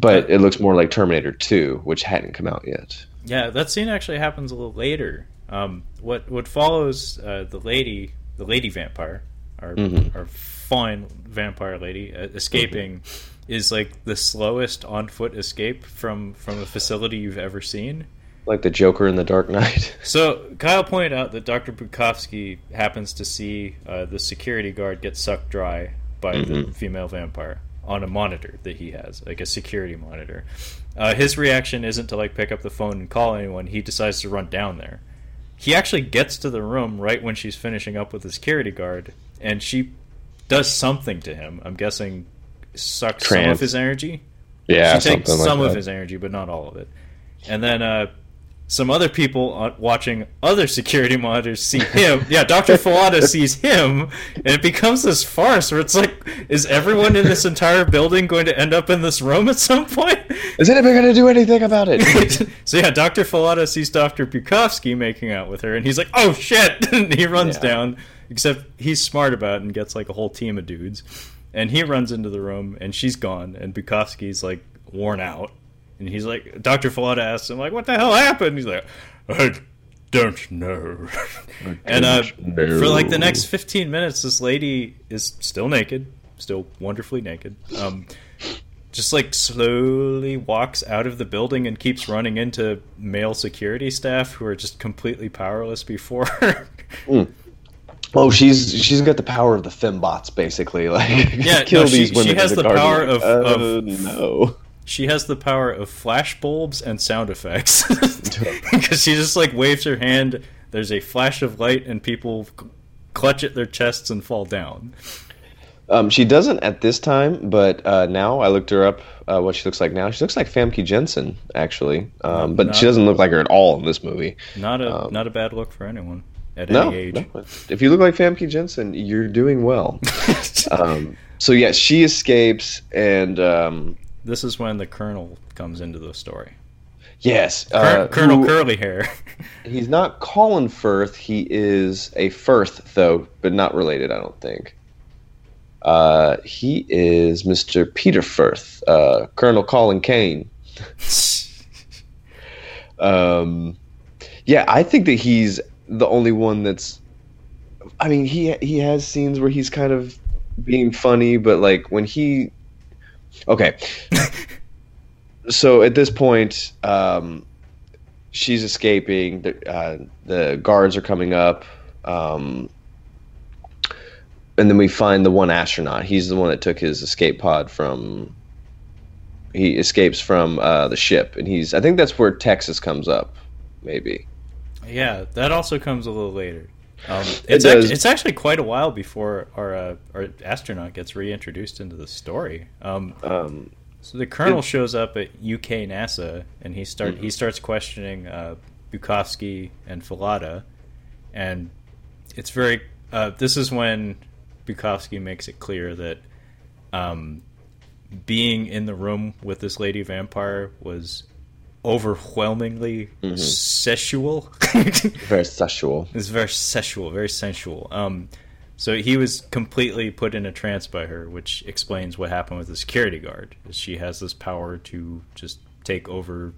But it looks more like Terminator 2, which hadn't come out yet. Yeah, that scene actually happens a little later. Um, what what follows uh, the lady, the lady vampire, our Mhm. our fine vampire lady uh, escaping, is like the slowest on foot escape from from a facility you've ever seen. Like the Joker in The Dark Knight. So Kyle pointed out that Dr. Bukovsky happens to see uh, the security guard get sucked dry by the Mhm. female vampire on a monitor that he has, like a security monitor. Uh, his reaction isn't to like pick up the phone and call anyone. He decides to run down there. He actually gets to the room right when she's finishing up with the security guard, and she does something to him. I'm guessing sucks some of his energy yeah, she takes like some of his energy, but not all of it. And then uh, some other people watching other security monitors see him. yeah, Doctor Fallada sees him, and it becomes this farce where it's like, is everyone in this entire building going to end up in this room at some point? Is anybody going to do anything about it? so yeah, Doctor Fallada sees Doctor Bukovsky making out with her, and he's like, "Oh shit!" and he runs Yeah. down. Except he's smart about it and gets like a whole team of dudes, and he runs into the room, and she's gone, and Bukovsky's like worn out, and he's like, Doctor Fallada asks him like, "What the hell happened?" He's like, "I don't know." and uh, don't know. for like the next fifteen minutes, this lady is still naked, still wonderfully naked. Um, just like slowly walks out of the building and keeps running into male security staff who are just completely powerless before her. Oh, she's she's got the power of the fembots, basically. Like, Yeah, kill no, she- these women. she has the garden. power of- Oh, of- no. She has the power of flash bulbs and sound effects because she just like waves her hand. There's a flash of light and people clutch at their chests and fall down. Um, she doesn't at this time, but uh, now I looked her up. Uh, what she looks like now, she looks like Famke Janssen, actually. Um, but she doesn't look like her at all in this movie. Not a Um, not a bad look for anyone at No, any age. no. if you look like Famke Janssen, you're doing well. um, so yes, she escapes, and um, this is when the colonel comes into the story. yes, uh, Colonel who- Curly Hair. He's not Colin Firth. He is a Firth, though, but not related. I don't think. Uh, he is Mr. Peter Firth, uh, Colonel Colin Caine. Um, yeah, I think that he's the only one that's. I mean, he he has scenes where he's kind of being funny, but like when he. Okay. so at this point, um, she's escaping. The, uh, the guards are coming up. Um, and then we find the one astronaut. He's the one that took his escape pod from. He escapes from uh, the ship, and he's. I think that's where Texas comes up, maybe. Yeah, that also comes a little later. Um, it's does. act- it's actually quite a while before our uh, our astronaut gets reintroduced into the story. Um, Um, so the colonel It- shows up at UK NASA and he start Mhm. he starts questioning uh, Bukovsky and Fallada, and it's very. Uh, this is when Bukovsky makes it clear that um, being in the room with this lady vampire was overwhelmingly Mhm. sexual. very sexual. It's very sexual, very sensual. Um, so he was completely put in a trance by her, which explains what happened with the security guard. She has this power to just take over,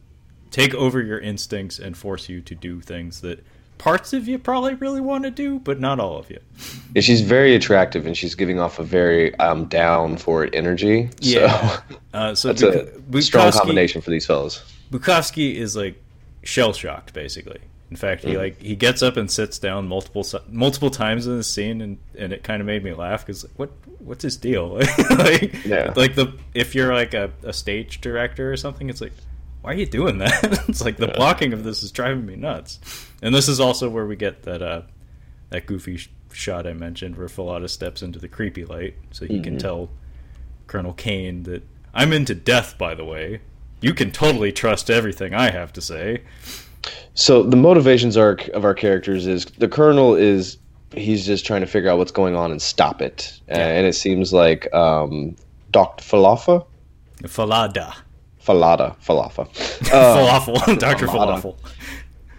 take over your instincts and force you to do things that parts of you probably really want to do, but not all of you. Yeah, she's very attractive, and she's giving off a very um, down for it energy. Yeah. So Uh, so that's a strong combination for these fellas. Bukovsky is like shell shocked, basically. In fact, he Mhm. like he gets up and sits down multiple multiple times in the scene, and, and it kind of made me laugh because what what's his deal? like, Yeah. like the if you're like a, a stage director or something, it's like why are you doing that? it's like the Yeah. blocking of this is driving me nuts. And this is also where we get that uh, that goofy sh- shot I mentioned, where Fallada steps into the creepy light, so he can Mhm. tell Colonel Caine that I'm into death. By the way, you can totally trust everything I have to say. So the motivations arc of our characters is the colonel is he's just trying to figure out what's going on and stop it, Yeah. and it seems like um, Doctor Falafa, Fallada, Fallada, Falafa, Uh, falafel, Doctor Fallada. Falafel.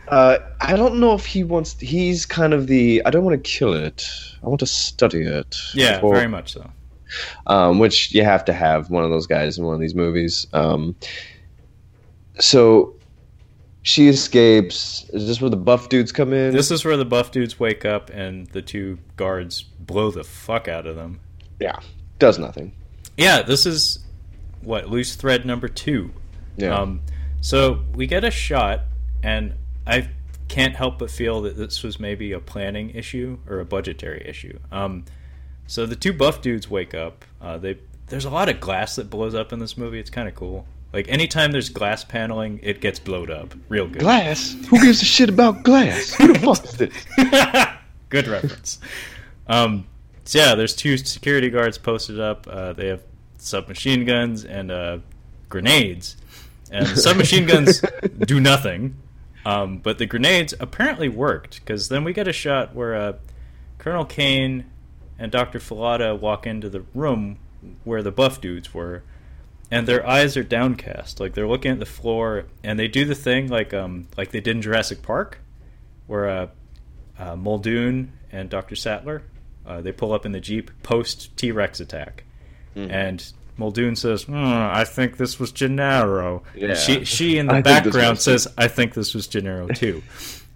Uh, I don't know if he wants. He's kind of the. I don't want to kill it. I want to study it. Yeah, Or- very much so. um, which you have to have one of those guys in one of these movies. Um, so she escapes. Is this where the buff dudes come in? This is where the buff dudes wake up and the two guards blow the fuck out of them. yeah, does nothing. Yeah, this is what loose thread number two. Yeah, Um, so we get a shot, and I can't help but feel that this was maybe a planning issue or a budgetary issue. Um, so the two buff dudes wake up. Uh, they there's a lot of glass that blows up in this movie. It's kind of cool. Like anytime there's glass paneling, it gets blowed up real good. glass. Who gives a shit about glass? Who the fuck is this? Good reference. Um, so yeah, there's two security guards posted up. Uh, they have submachine guns and uh, grenades, and the submachine guns do nothing. Um, but the grenades apparently worked because then we get a shot where uh, Colonel Caine and Dr. Fallada walk into the room where the buff dudes were, and their eyes are downcast, like they're looking at the floor, and they do the thing like um like they did in Jurassic Park, where uh, uh, Muldoon and Dr. Sattler uh, they pull up in the jeep post T Rex attack, and Muldoon says, "Hmm, "I think this was Gennaro." And Yeah. She she in the I background says, "I think this was Gennaro too."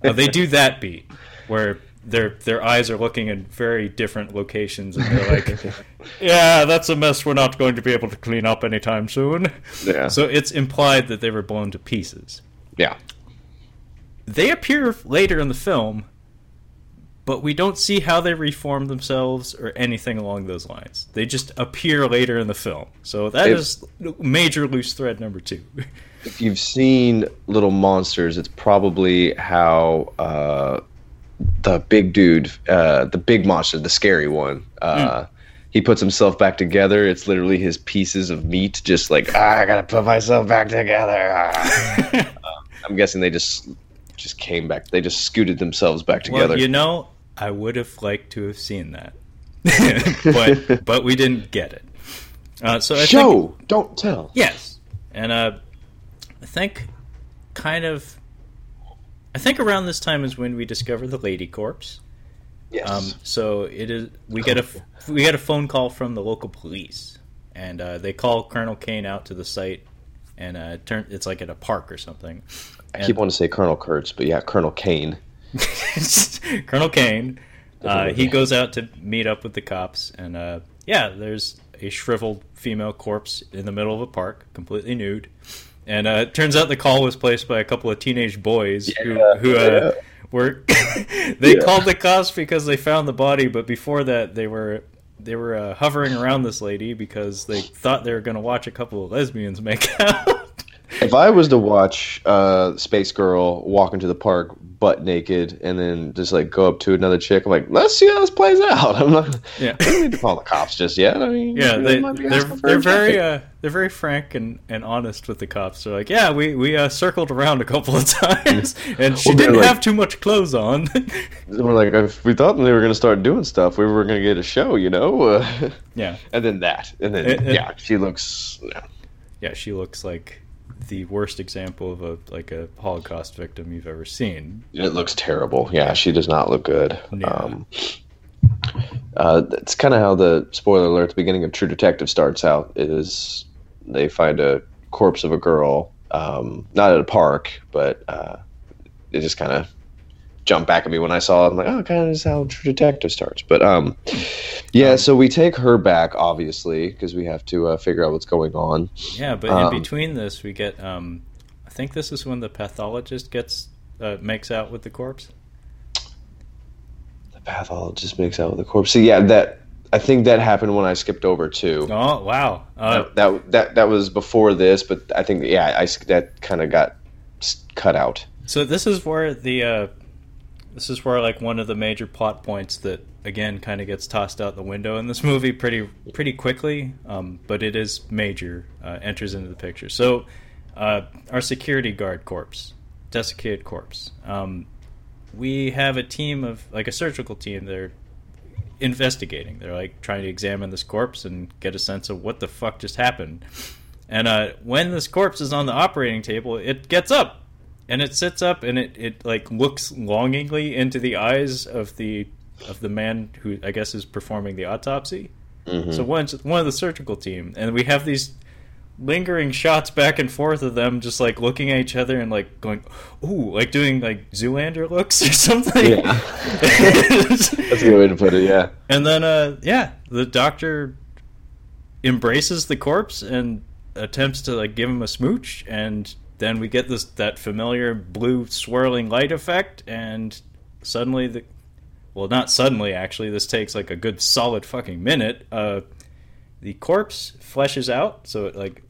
uh, they do that beat where their their eyes are looking in very different locations, and they're like, "Yeah, that's a mess. We're not going to be able to clean up anytime soon." Yeah. So it's implied that they were blown to pieces. yeah, They appear later in the film, but we don't see how they reform themselves or anything along those lines. They just appear later in the film. So that If- is major loose thread number two. if you've seen Little Monsters, it's probably how uh, the big dude, uh, the big monster, the scary one, uh, he puts himself back together. It's literally his pieces of meat, just like ah, I gotta put myself back together. ah." I'm guessing they just just came back. They just scooted themselves back together. Well, you know, I would have liked to have seen that, but but we didn't get it. Uh, so I think, Show, don't tell. yes, and uh, I think kind of, I think around this time is when we discover the lady corpse. Yes. Um, so it is. We get a we get a phone call from the local police, and uh, they call Colonel Caine out to the site, and uh, turn it's like at a park or something. I keep wanting to say Colonel Kurtz, but yeah, Colonel Caine. Colonel Caine, uh, he goes out to meet up with the cops, and uh, yeah, there's a shriveled female corpse in the middle of a park, completely nude. And uh, it turns out the call was placed by a couple of teenage boys who, who uh, yeah. were they Yeah. called the cops because they found the body, but before that they were they were uh, hovering around this lady because they thought they were going to watch a couple of lesbians make out. If I was to watch uh, Space Girl walk into the park butt naked and then just like go up to another chick, I'm like, let's see how this plays out. I'm not. Yeah. I don't need to call the cops just yet. I mean, Yeah, they, they're they're very uh, they're very frank and, and honest with the cops. They're like, yeah, we we uh, circled around a couple of times, and she Well, didn't like- have too much clothes on. We're like, if we thought they were going to start doing stuff, we were going to get a show, you know. Uh, yeah, and then that, and then It- it- yeah, she looks. Yeah. yeah, she looks like the worst example of a like a Holocaust victim you've ever seen. It looks terrible. Yeah, she does not look good. Yeah. Um, uh, that's kind of how the spoiler alert: the beginning of True Detective starts out. Is they find a corpse of a girl, um, not at a park, but uh, it just kind of jumped back at me when I saw it. I'm like, oh, kind of is how True Detective starts. But um, yeah, so we take her back, obviously, because we have to uh, figure out what's going on. Yeah, but Um, in between this, we get um, I think this is when the pathologist gets uh, makes out with the corpse. The pathologist makes out with the corpse. So yeah, that I think that happened when I skipped over too. Oh wow! Uh, that that that was before this, but I think yeah, I that kind of got cut out. So this is where the uh, this is where like one of the major plot points that again kind of gets tossed out the window in this movie pretty pretty quickly, um, but it is major uh, enters into the picture. So uh, our security guard corpse, desiccated corpse. Um, we have a team of like a surgical team. They're investigating. They're like trying to examine this corpse and get a sense of what the fuck just happened. And uh, when this corpse is on the operating table, it gets up and it sits up and it, it like looks longingly into the eyes of the of the man who I guess is performing the autopsy. Mm-hmm. So one's one of the surgical team, and we have these lingering shots back and forth of them just like looking at each other and like going, ooh, like doing like Zoolander looks or something. Yeah, that's a good way to put it. Yeah, and then uh, yeah, the doctor embraces the corpse and attempts to like give him a smooch, and then we get this that familiar blue swirling light effect, and suddenly the well, not suddenly actually. This takes like a good solid fucking minute. Uh, the corpse fleshes out, so it like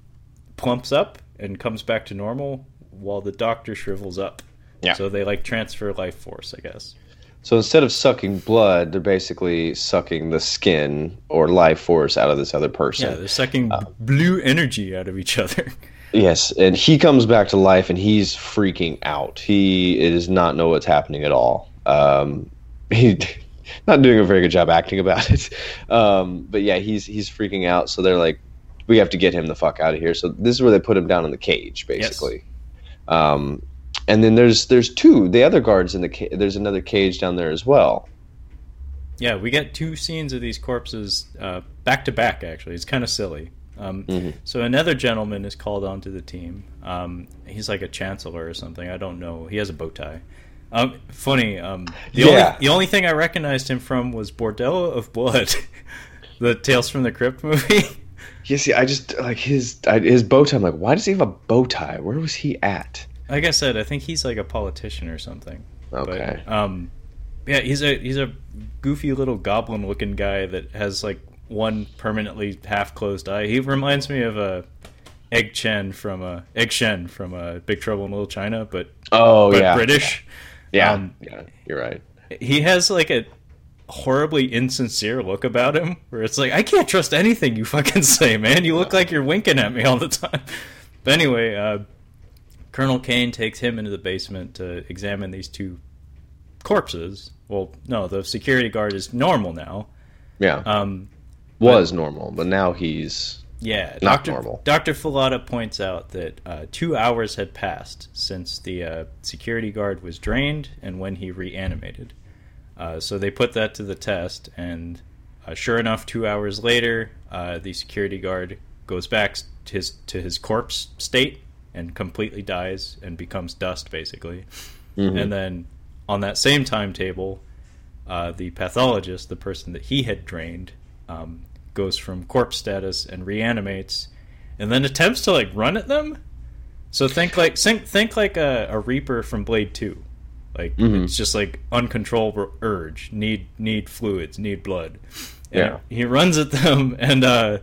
plumps up and comes back to normal, while the doctor shrivels up. Yeah. So they like transfer life force, I guess. So instead of sucking blood, they're basically sucking the skin or life force out of this other person. Yeah, they're sucking uh, blue energy out of each other. Yes, and he comes back to life and he's freaking out. He does not know what's happening at all. Um, he not doing a very good job acting about it. Um, but yeah, he's he's freaking out. So they're like, we have to get him the fuck out of here. So this is where they put him down in the cage, basically. Yes. Um, and then there's there's two the other guards in the ca- there's another cage down there as well. Yeah, we get two scenes of these corpses uh, back to back. Actually, it's kind of silly. Um, mm-hmm. So another gentleman is called onto the team. Um, he's like a chancellor or something. I don't know. He has a bow tie. Um, funny. Um, the yeah. only the only thing I recognized him from was Bordello of Blood, the Tales from the Crypt movie. Yeah, see, I just like his his bow tie. I'm like, why does he have a bow tie? Where was he at? Like I said, I think he's like a politician or something. Okay. But, um, yeah, he's a he's a goofy little goblin looking guy that has like one permanently half closed eye. He reminds me of a Egg Chen from a Egg Shen from a Big Trouble in Little China, but oh but yeah, British. Yeah, um, yeah, you're right. He has like a horribly insincere look about him where it's like I can't trust anything you fucking say, man. You look like you're winking at me all the time. But anyway, uh, Colonel Caine takes him into the basement to examine these two corpses. Well, no, the security guard is normal now. Yeah. Um, was but, normal, but now he's yeah, not Dr. normal. Dr. Fallada points out that uh, two hours had passed since the uh, security guard was drained and when he reanimated. Uh, so they put that to the test, and uh, sure enough, two hours later, uh, the security guard goes back to his to his corpse state and completely dies and becomes dust, basically. Mm-hmm. And then on that same timetable, uh, the pathologist, the person that he had drained, um, goes from corpse status and reanimates, and then attempts to like run at them. So think like think think like a, a Reaper from Blade Two, like mm-hmm. it's just like uncontrollable urge, need need fluids, need blood. And yeah, he runs at them and uh,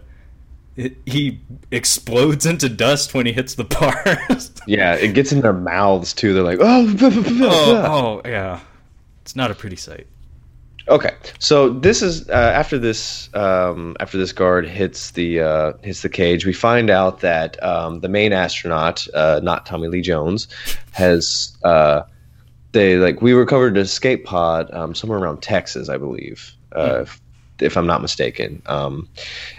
it, he explodes into dust when he hits the bars. yeah, it gets in their mouths too. They're like, oh, oh, oh, yeah. It's not a pretty sight. Okay, so this is uh, after this um, after this guard hits the uh, hits the cage. We find out that um, the main astronaut, uh, not Tommy Lee Jones, has uh, they like we recovered an escape pod um, somewhere around Texas, I believe, mm. if, if, I'm not mistaken. Um,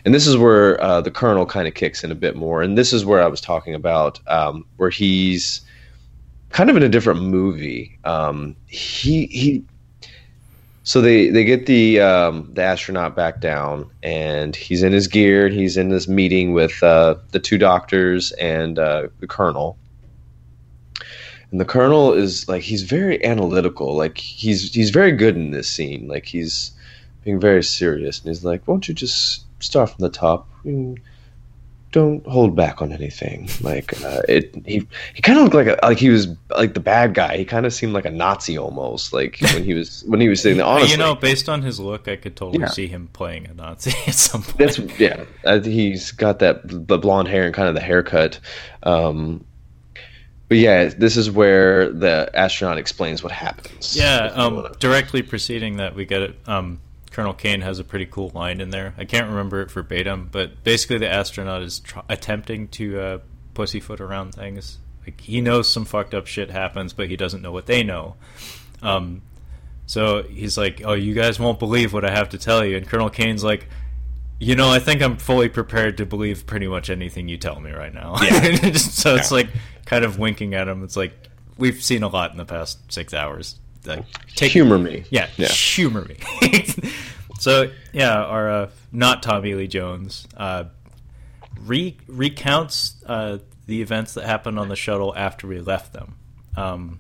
and this is where uh, the colonel kind of kicks in a bit more, and this is where I was talking about um, where he's kind of in a different movie. Um, he he so they they get the um, the astronaut back down, and he's in his gear. And he's in this meeting with uh, the two doctors and uh, the colonel. And the colonel is like he's very analytical. Like he's he's very good in this scene. Like he's being very serious, and he's like, "Won't you just start from the top?" Don't hold back on anything. Like uh, it, he he kind of looked like a, like he was like the bad guy. He kind of seemed like a Nazi almost. Like when he was when he was sitting there. Honestly, you know, based on his look, I could totally yeah. see him playing a Nazi at some point. That's yeah. Uh, he's got that the blonde hair and kind of the haircut. Um, but yeah, this is where the astronaut explains what happens. Yeah, um, directly preceding that, we get it. Um, Colonel Caine has a pretty cool line in there. I can't remember it verbatim, but basically the astronaut is tr- attempting to uh, pussyfoot around things. Like he knows some fucked up shit happens, but he doesn't know what they know. Um, so he's like, "Oh, you guys won't believe what I have to tell you." And Colonel Caine's like, "You know, I think I'm fully prepared to believe pretty much anything you tell me right now." Yeah. so it's like kind of winking at him. It's like, we've seen a lot in the past six hours. Like, take, Humor me. yeah, Yeah. humor me. so yeah, our uh, not Tommy Lee Jones uh, re- recounts uh, the events that happened on the shuttle after we left them. Um,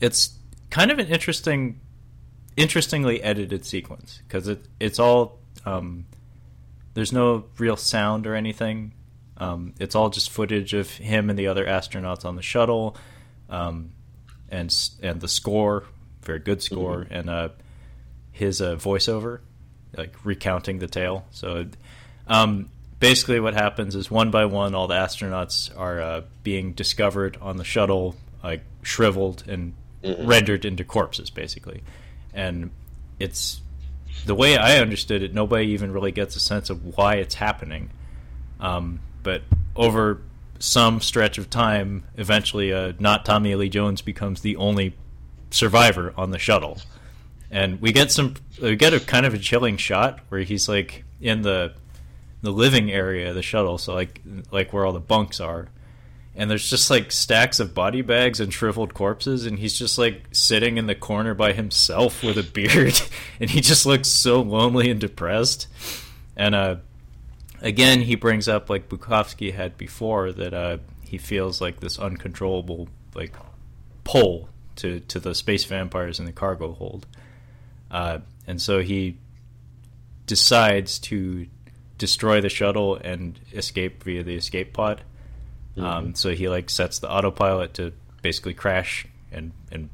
it's kind of an interesting, interestingly edited sequence because it it's all um, there's no real sound or anything. Um, it's all just footage of him and the other astronauts on the shuttle, um, and and the score, very good score, and uh, his uh, voiceover, like recounting the tale. So, um, basically, what happens is one by one, all the astronauts are uh, being discovered on the shuttle, like shriveled and rendered into corpses, basically. And it's the way I understood it. Nobody even really gets a sense of why it's happening. Um, but over some stretch of time, eventually, uh, not Tommy Lee Jones becomes the only survivor on the shuttle, and we get some we get a kind of a chilling shot where he's like in the the living area of the shuttle, so like like where all the bunks are, and there's just like stacks of body bags and shriveled corpses, and he's just like sitting in the corner by himself with a beard, and he just looks so lonely and depressed, and uh again, he brings up like Bukovsky had before that uh, he feels like this uncontrollable like pull to to the space vampires in the cargo hold, uh, and so he decides to destroy the shuttle and escape via the escape pod. Um, so he like sets the autopilot to basically crash and and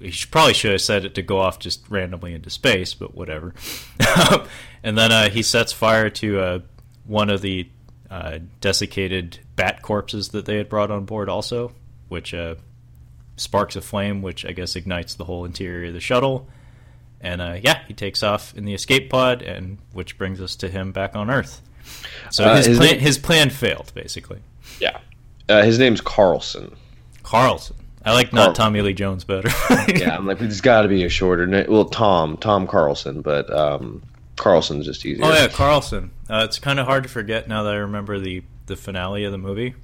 he should, probably should have set it to go off just randomly into space, but whatever. and then uh, he sets fire to uh, one of the uh, desiccated bat corpses that they had brought on board, also, which uh, sparks a flame, which I guess ignites the whole interior of the shuttle. And uh, yeah, he takes off in the escape pod, and which brings us to him back on Earth. So Uh, his his plan, name- his plan failed, basically. Yeah. Uh, his name's Carlson. Carlson. I like not Carl- Tommy Lee Jones better. Yeah, I'm like, there's got to be a shorter name. Well, Tom, Tom Carlson, but um, Carlson's just easier. Oh yeah, Carlson. Uh, it's kind of hard to forget now that I remember the the finale of the movie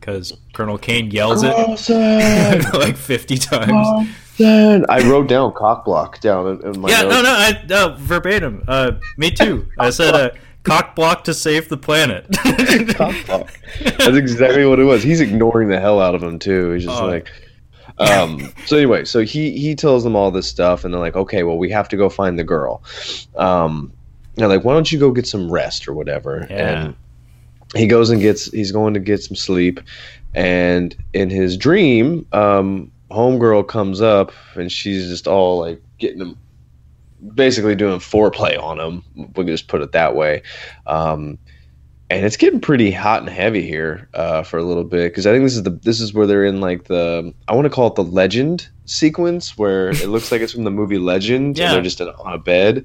because Colonel Caine yells Carlson! it like fifty times. Carlson! I wrote down cockblock down in, in my yeah, notes. no, no, I, no, verbatim. Uh, me too. I said uh, cock block to save the planet. Cockblock. That's exactly what it was. He's ignoring the hell out of him too. He's just Oh. like, um. So anyway, so he he tells them all this stuff, and they're like, okay, well, we have to go find the girl. Um, they're like, why don't you go get some rest or whatever? Yeah. And he goes and gets he's going to get some sleep, and in his dream, um, homegirl comes up and she's just all like getting him. Basically doing foreplay on him. We can just put it that way. Um, and it's getting pretty hot and heavy here uh, for a little bit because I think this is the this is where they're in like the I want to call it the legend sequence where it looks like it's from the movie Legend Yeah. and they're just in, on a bed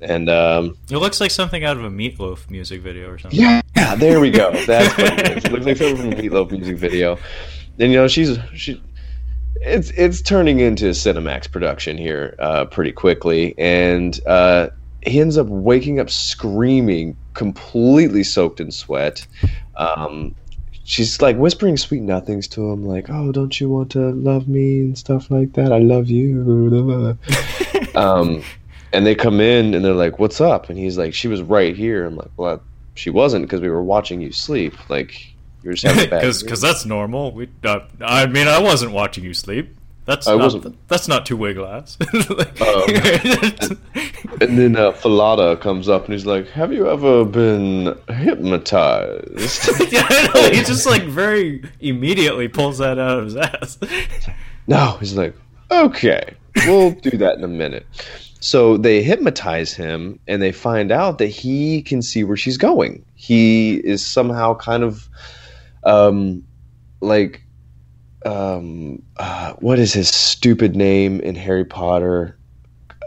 and um, it looks like something out of a Meatloaf music video or something. yeah there we go that's what it is it looks like something from a Meatloaf music video and you know she's she it's it's turning into a Cinemax production here uh, pretty quickly and uh, he ends up waking up screaming completely soaked in sweat. Um, she's like whispering sweet nothings to him like oh don't you want to love me? and stuff like that. I love you. Um, and they come in and they're like what's up? And he's like she was right here. I'm like well she wasn't because we were watching you sleep. Like you're just having a bad Because that's normal. We, uh, I mean, I wasn't watching you sleep. That's I not, wasn't. That's not two way glass. Oh. And then uh, Fallada comes up and he's like, "Have you ever been hypnotized?" yeah, know, he just like very immediately pulls that out of his ass. no, he's like, "Okay, we'll do that in a minute." So they hypnotize him, and they find out that he can see where she's going. He is somehow kind of, um, like, um, uh, what is his stupid name in Harry Potter?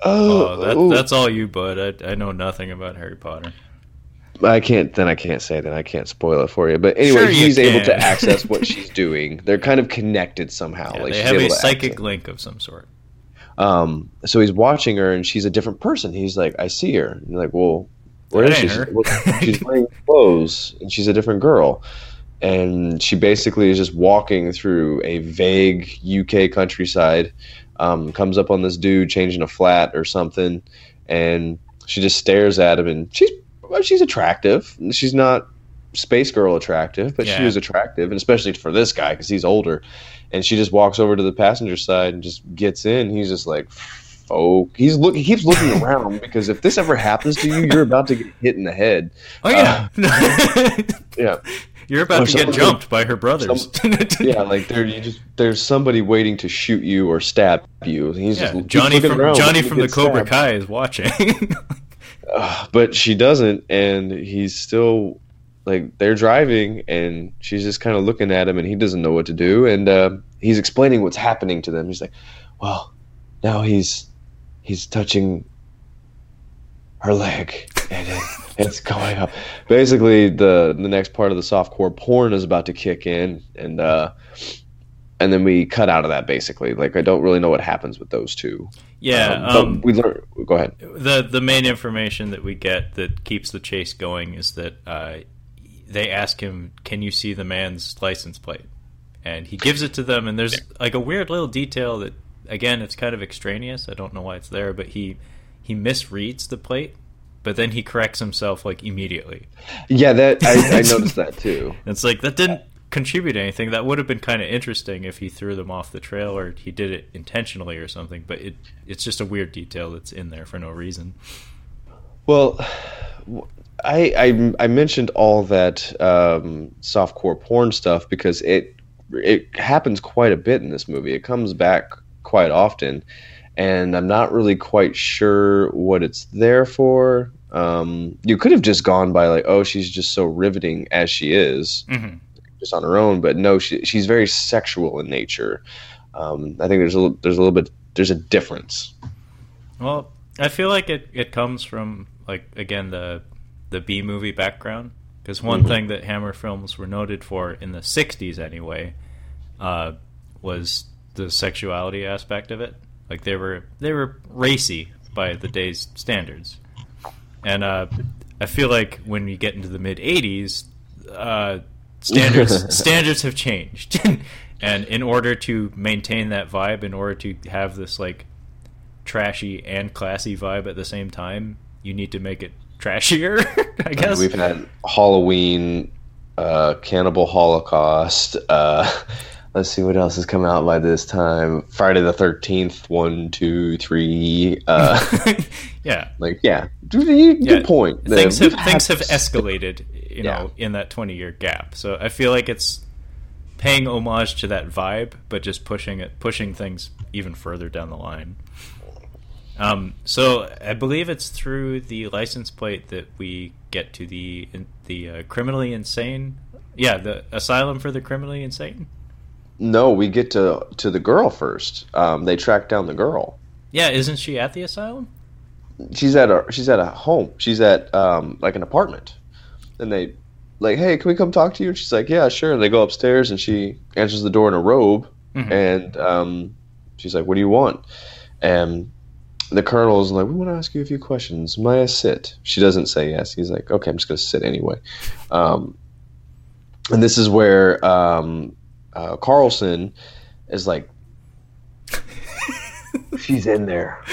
Oh, that, ooh. that's all you, bud. I, I know nothing about Harry Potter. I can't. Then I can't say. Then I can't spoil it for you. But anyway, Sure he's able to access what she's doing. They're kind of connected somehow. Yeah, like they have a psychic link of some sort. Um, so he's watching her, and she's a different person. He's like, I see her. And you're like, well, where That is she? her. She's, well, she's wearing clothes, and she's a different girl. And she basically is just walking through a vague UK countryside. Um, comes up on this dude changing a flat or something, and she just stares at him. And she's well, she's attractive. She's not space girl attractive, but Yeah. she was attractive, and especially for this guy because he's older. And she just walks over to the passenger side and just gets in. He's just like, "Oh, he's look. He keeps looking around because if this ever happens to you, you're about to get hit in the head." Oh yeah, Yeah, you're about Or to get jumped by her brothers. yeah. Like there, you just there's somebody waiting to shoot you or stab you. He's Yeah, just Johnny from around, Johnny from the Cobra stabbed. Kai is watching. Ugh, but she doesn't, and he's still like they're driving, and she's just kind of looking at him, and he doesn't know what to do, and uh, he's explaining what's happening to them. He's like, "Well, now he's he's touching her leg, and it, it's going up." Basically, the the next part of the softcore porn is about to kick in, and uh, and then we cut out of that. Basically, like I don't really know what happens with those two. yeah, Um, um, we learn. Go ahead. the the main information that we get that keeps the chase going is that uh, they ask him, "Can you see the man's license plate?" And he gives it to them, and there's like a weird little detail that, again, it's kind of extraneous. I don't know why it's there, but he he misreads the plate, but then he corrects himself like immediately. Yeah, that I, I noticed that too. It's like that didn't contribute anything. That would have been kind of interesting if he threw them off the trail or he did it intentionally or something. But it it's just a weird detail that's in there for no reason. Well, I I, I mentioned all that um, softcore porn stuff because it it happens quite a bit in this movie. It comes back quite often, and I'm not really quite sure what it's there for. Um, you could have just gone by like, oh, she's just so riveting as she is, hmm just on her own. But no, she, she's very sexual in nature. Um, I think there's a little, there's a little bit there's a difference. Well, I feel like it, it comes from like again the the B movie background because one Mhm. thing that Hammer films were noted for in the '60s anyway uh, was the sexuality aspect of it. Like they were they were racy by the day's standards, and uh, I feel like when you get into the mid '80s, uh, standards standards have changed, and in order to maintain that vibe, in order to have this like trashy and classy vibe at the same time, you need to make it trashier. I guess. We've had Halloween, uh, Cannibal Holocaust. Uh, let's see what else has come out by this time. Friday the Thirteenth. One, two, three. Uh, yeah. like yeah, good, good Yeah, point. Things We've things have escalated, you Yeah. know, in that twenty year gap. So I feel like it's paying homage to that vibe, but just pushing it, pushing things even further down the line. Um, so I believe it's through the license plate that we get to the the uh, criminally insane. Yeah, the asylum for the criminally insane. No, we get to to the girl first. Um, they track down the girl. Yeah, isn't she at the asylum? She's at a she's at a home. She's at um, like an apartment, and they like, hey, can we come talk to you? And she's like, yeah, sure. And they go upstairs, and she answers the door in a robe, Mhm. and um, she's like, what do you want? And the colonel is like, we want to ask you a few questions. May I sit? She doesn't say yes. He's like, okay, I'm just going to sit anyway. Um, and this is where um, uh, Carlson is like, she's in there.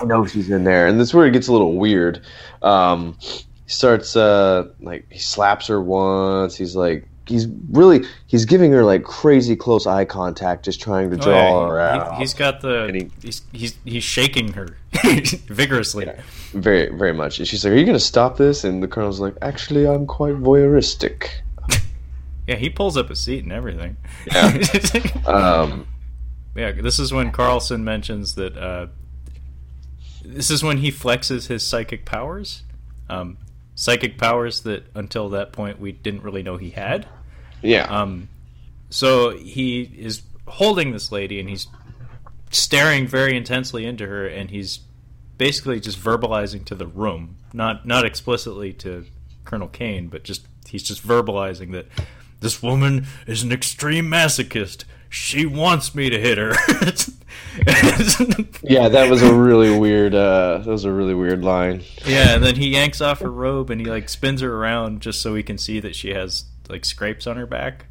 I know she's in there, and this is where it gets a little weird. Um, he starts uh, like he slaps her once. He's like he's really he's giving her like crazy close eye contact, just trying to Oh, draw yeah, her he- out. He, has got the And he- he's, he's he's shaking her vigorously. Yeah. very very much. And she's like, "Are you going to stop this?" And the colonel's like, "Actually, I'm quite voyeuristic." Yeah, he pulls up a seat and everything. Yeah. Um, Yeah, this is when Carlson mentions that. Uh, this is when he flexes his psychic powers, um, psychic powers that until that point we didn't really know he had. yeah, Um, so he is holding this lady and he's staring very intensely into her, and he's basically just verbalizing to the room, not not explicitly to Colonel Caine, but just he's just verbalizing that this woman is an extreme masochist. She wants me to hit her. yeah. That was a really weird. Uh, that was a really weird line. Yeah, and then he yanks off her robe and he like spins her around just so he can see that she has like scrapes on her back.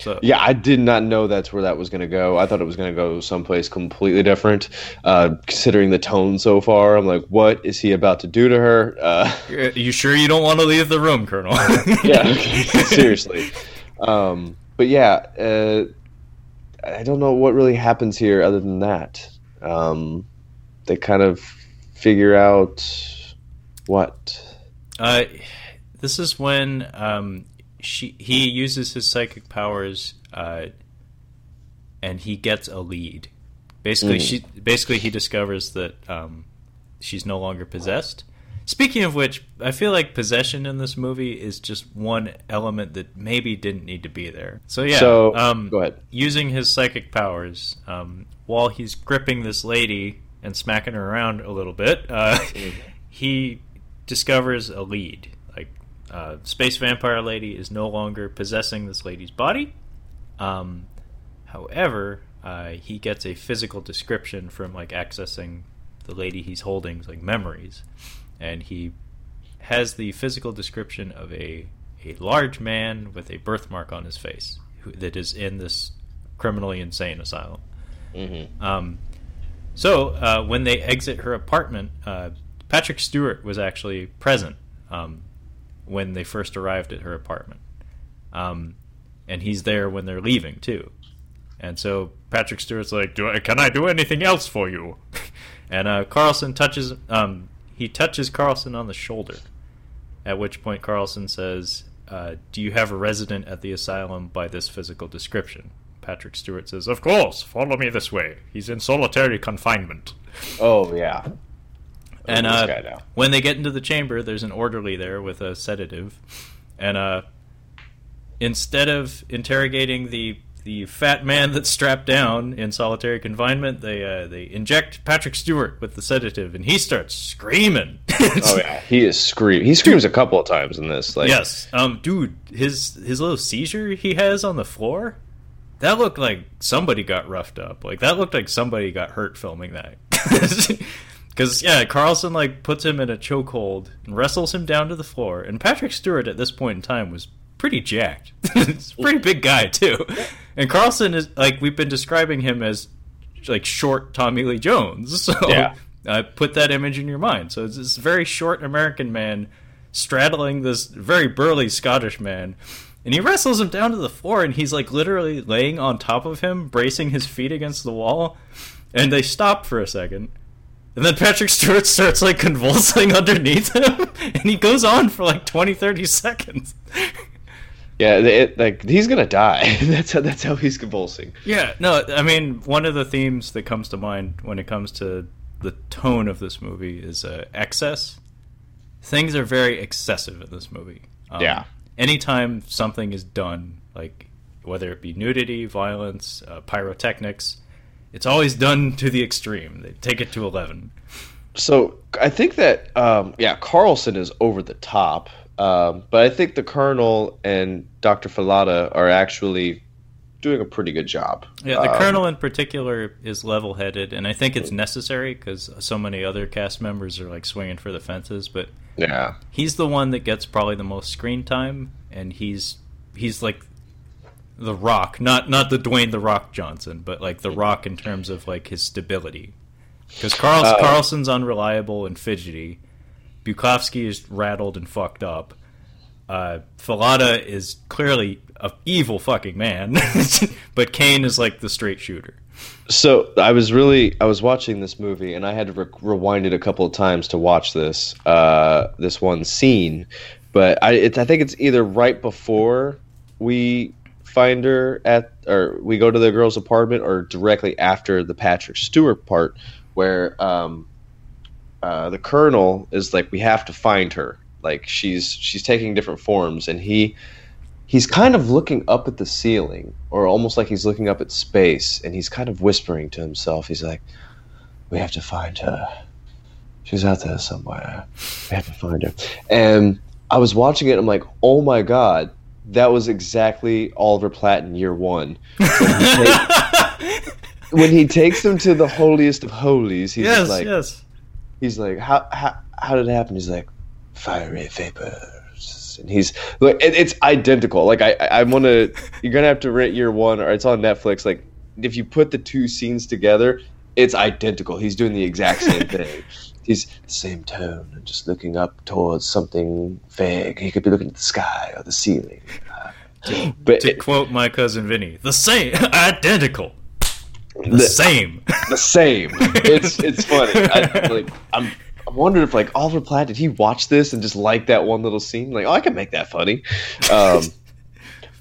So Yeah, I did not know that's where that was going to go. I thought it was going to go someplace completely different. Uh, considering the tone so far, I'm like, what is he about to do to her? Uh, you sure you don't want to leave the room, Colonel? yeah, seriously. Um, but yeah, uh, I don't know what really happens here other than that. Um, they kind of figure out what. Uh, this is when um, she he uses his psychic powers, uh, and he gets a lead. Basically, Mm. she basically he discovers that um, she's no longer possessed. Speaking of which, I feel like possession in this movie is just one element that maybe didn't need to be there. So yeah, So, um, go ahead. using his psychic powers um, while he's gripping this lady and smacking her around a little bit. Uh, he discovers a lead. Like, uh, space vampire lady is no longer possessing this lady's body. Um, however, uh, he gets a physical description from like accessing the lady he's holding's like memories, and he has the physical description of a a large man with a birthmark on his face who, that is in this criminally insane asylum. Mm-hmm. Um, so uh, when they exit her apartment, uh, Patrick Stewart was actually present um, when they first arrived at her apartment, um, and he's there when they're leaving too. And so Patrick Stewart's like, "Do I, can I do anything else for you?" and uh, Carlson touches um, he touches Carlson on the shoulder, at which point Carlson says, uh, "Do you have a resident at the asylum by this physical description?" Patrick Stewart says, "Of course. Follow me this way. He's in solitary confinement." Oh yeah. And uh, when they get into the chamber, there's an orderly there with a sedative, and uh, instead of interrogating the the fat man that's strapped down in solitary confinement, they uh, they inject Patrick Stewart with the sedative, and he starts screaming. Oh yeah, he is scream. He screams a couple of times in this. Like, yes, um, dude, his his little seizure he has on the floor, that looked like somebody got roughed up. Like that looked like somebody got hurt filming that. Because yeah, Carlson like puts him in a chokehold and wrestles him down to the floor. And Patrick Stewart at this point in time was pretty jacked. He's a pretty big guy too. And Carlson is like we've been describing him as like short Tommy Lee Jones. So Yeah. uh, put that image in your mind. So it's this very short American man straddling this very burly Scottish man. And he wrestles him down to the floor, and he's like literally laying on top of him, bracing his feet against the wall. And they stop for a second. And then Patrick Stewart starts like convulsing underneath him, and he goes on for like 20, 30 seconds. Yeah, it, like he's gonna die. that's how that's how he's convulsing. Yeah, no, I mean, one of the themes that comes to mind when it comes to the tone of this movie is uh, excess. Things are very excessive in this movie. Um, Yeah. Anytime something is done, like whether it be nudity, violence, uh, pyrotechnics, it's always done to the extreme. They take it to 11. So I think that um, yeah, Carlson is over the top, um, but I think the Colonel and Doctor Fallada are actually doing a pretty good job. Yeah, the Um, colonel in particular is level-headed, and I think it's necessary because so many other cast members are like swinging for the fences. But Yeah, he's the one that gets probably the most screen time, and he's he's like the Rock, not not the Dwayne the Rock Johnson, but like the Rock in terms of like his stability. Because Carl Uh, Carlson's unreliable and fidgety, Bukovsky is rattled and fucked up. Uh, Fallada is clearly a evil fucking man, but Caine is like the straight shooter. So I was really I was watching this movie and I had to re- rewind it a couple of times to watch this uh, this one scene, but I I think it's either right before we find her at or we go to the girl's apartment or directly after the Patrick Stewart part where um, uh, the colonel is like we have to find her. Like she's she's taking different forms and he he's kind of looking up at the ceiling or almost like he's looking up at space and he's kind of whispering to himself. He's like we have to find her. She's out there somewhere. We have to find her. And i was watching it i'm like oh my god that was exactly oliver platt in year one. When he, take- when he takes them to the holiest of holies he's yes, like yes. He's like how, how how did it happen he's like fiery vapors and he's like it, it's identical. Like I I want to you're gonna have to rent year one or it's on Netflix. Like if you put the two scenes together, it's identical. He's doing the exact same thing. He's the same tone and just looking up towards something vague. He could be looking at the sky or the ceiling. Uh, but to it- quote my cousin Vinny, the same, identical, the, The- same. the same. It's it's funny. I, like I'm. I'm wondering if like Oliver Platt did he watch this and just like that one little scene? Like, oh, I can make that funny. Um,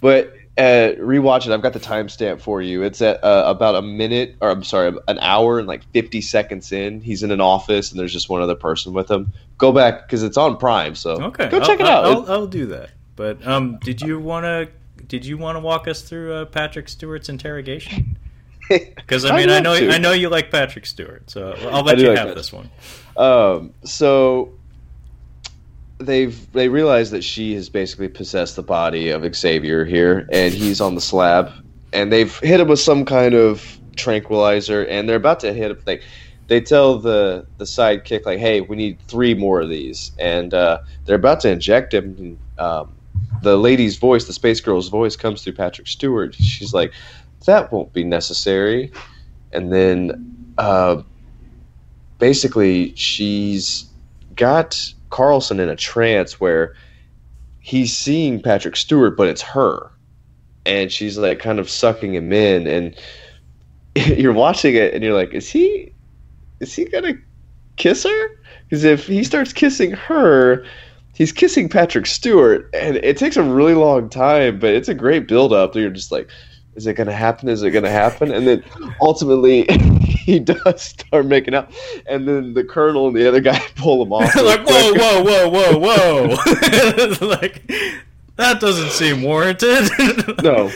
but uh, rewatch it. I've got the timestamp for you. It's at uh, about a minute, or I'm sorry, an hour and like 50 seconds in. He's in an office and there's just one other person with him. Go back because it's on Prime. So Okay, go I'll- check it I'll, out. I'll, I'll do that. But um, did you want to? Did you want to walk us through uh, Patrick Stewart's interrogation? Because I mean, I love know to. I know you like Patrick Stewart, so I'll let you like have that. this one. Um, so they've they realize that she has basically possessed the body of Xavier here, and he's on the slab, and they've hit him with some kind of tranquilizer, and they're about to hit him. Like they tell the the sidekick, like, "Hey, we need three more of these," and uh, they're about to inject him. Um, the lady's voice, the space girl's voice, comes through Patrick Stewart. She's like, "That won't be necessary," and then. Uh, basically she's got Carlson in a trance where he's seeing Patrick Stewart, but it's her. And she's like kind of sucking him in and you're watching it and you're like, is he is he gonna kiss her? Because if he starts kissing her, he's kissing Patrick Stewart, and it takes a really long time, but it's a great build up. You're just like, is it gonna happen? Is it gonna happen? And then ultimately he does start making out, and then the colonel and the other guy pull him off. like, whoa, whoa, whoa, whoa, whoa! like that doesn't seem warranted. No.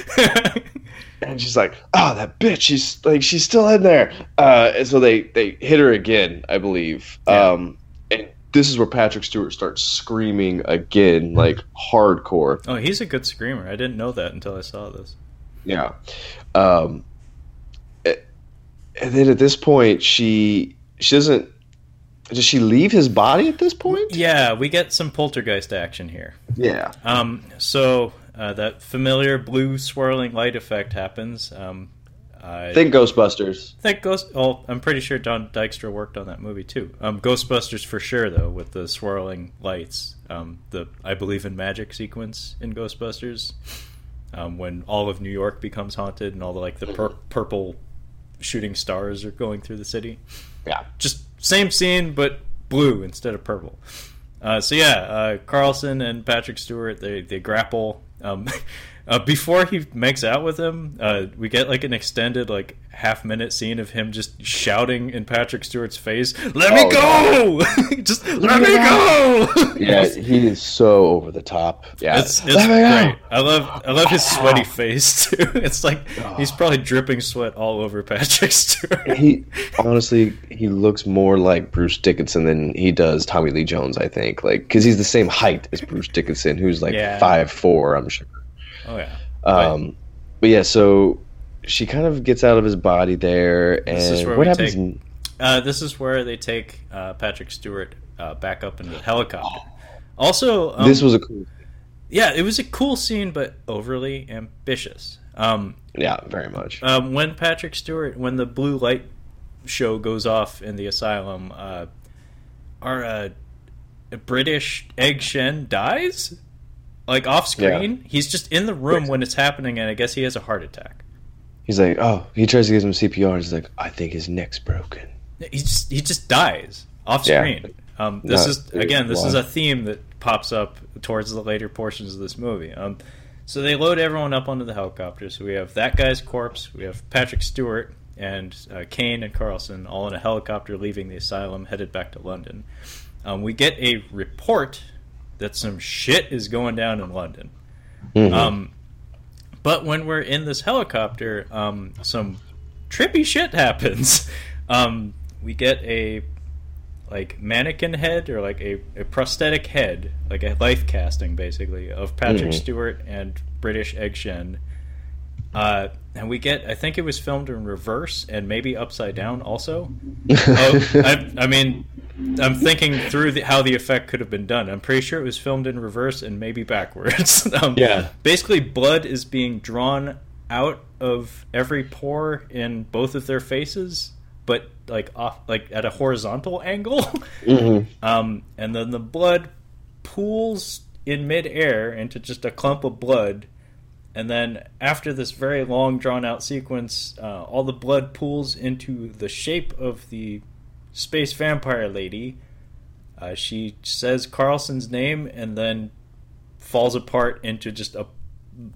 And she's like, "Oh, that bitch! She's like, she's still in there." Uh, and so they they hit her again, I believe. Yeah. Um, and this is where Patrick Stewart starts screaming again, like hardcore. oh, he's a good screamer. I didn't know that until I saw this. Yeah. Um, and then at this point, she she doesn't. Does she leave his body at this point? Yeah, we get some poltergeist action here. Yeah. Um, so uh, that familiar blue swirling light effect happens. Um, I Think Ghostbusters. think Ghost. Oh, I'm pretty sure Don Dykstra worked on that movie too. Um, Ghostbusters for sure, though, with the swirling lights. Um, the I believe in magic sequence in Ghostbusters, um, when all of New York becomes haunted and all the like the pur- purple shooting stars are going through the city. Yeah. Just same scene, but blue instead of purple. Uh, so yeah, uh, Carlson and Patrick Stewart they they grapple. Um, uh, before he makes out with him, uh, we get like an extended like half minute scene of him just shouting in Patrick Stewart's face, "Let me Oh, go! just let me go!" Yeah, he is so over the top. Yeah. It's, it's Let me go. I love I love his sweaty face too. It's like he's probably dripping sweat all over Patrick Stewart. He honestly, he looks more like Bruce Dickinson than he does Tommy Lee Jones. I think, like, because he's the same height as Bruce Dickinson, who's like Yeah. five four. I'm sure. Oh yeah. Um, but yeah, so she kind of gets out of his body there, This is and where what happens? take- in- Uh, this is where they take uh, Patrick Stewart uh, back up into the helicopter. Also, um, this was a cool. yeah, it was a cool scene, but overly ambitious. Um, Yeah, very much. um, when Patrick Stewart, when the blue light show goes off in the asylum, uh, our uh, British Egg Shen dies, like off screen. He's just in the room when it's happening, and I guess he has a heart attack. He's like, oh, he tries to give him CPR. And he's like, I think his neck's broken. he just he just dies off Yeah. screen. Um, this Not- is again, this is a theme that pops up towards the later portions of this movie. Um, so they load everyone up onto the helicopter. So we have that guy's corpse, we have Patrick Stewart and uh, Caine and Carlson all in a helicopter leaving the asylum, headed back to London. Um, we get a report that some shit is going down in London. Mhm. Um, but when we're in this helicopter, um, some trippy shit happens. Um, we get a like mannequin head or like a, a prosthetic head, like a life casting basically of Patrick Mhm. Stewart and British Egg Shen Uh, and we get, I think it was filmed in reverse and maybe upside down also. oh, I, I, mean, I'm thinking through the, how the effect could have been done. I'm pretty sure it was filmed in reverse and maybe backwards. um, yeah. Basically, blood is being drawn out of every pore in both of their faces, but like off, like at a horizontal angle. Mm-hmm. Um, and then the blood pools in midair into just a clump of blood. And then after this very long drawn out sequence, uh, all the blood pools into the shape of the space vampire lady. Uh, she says Carlson's name and then falls apart into just a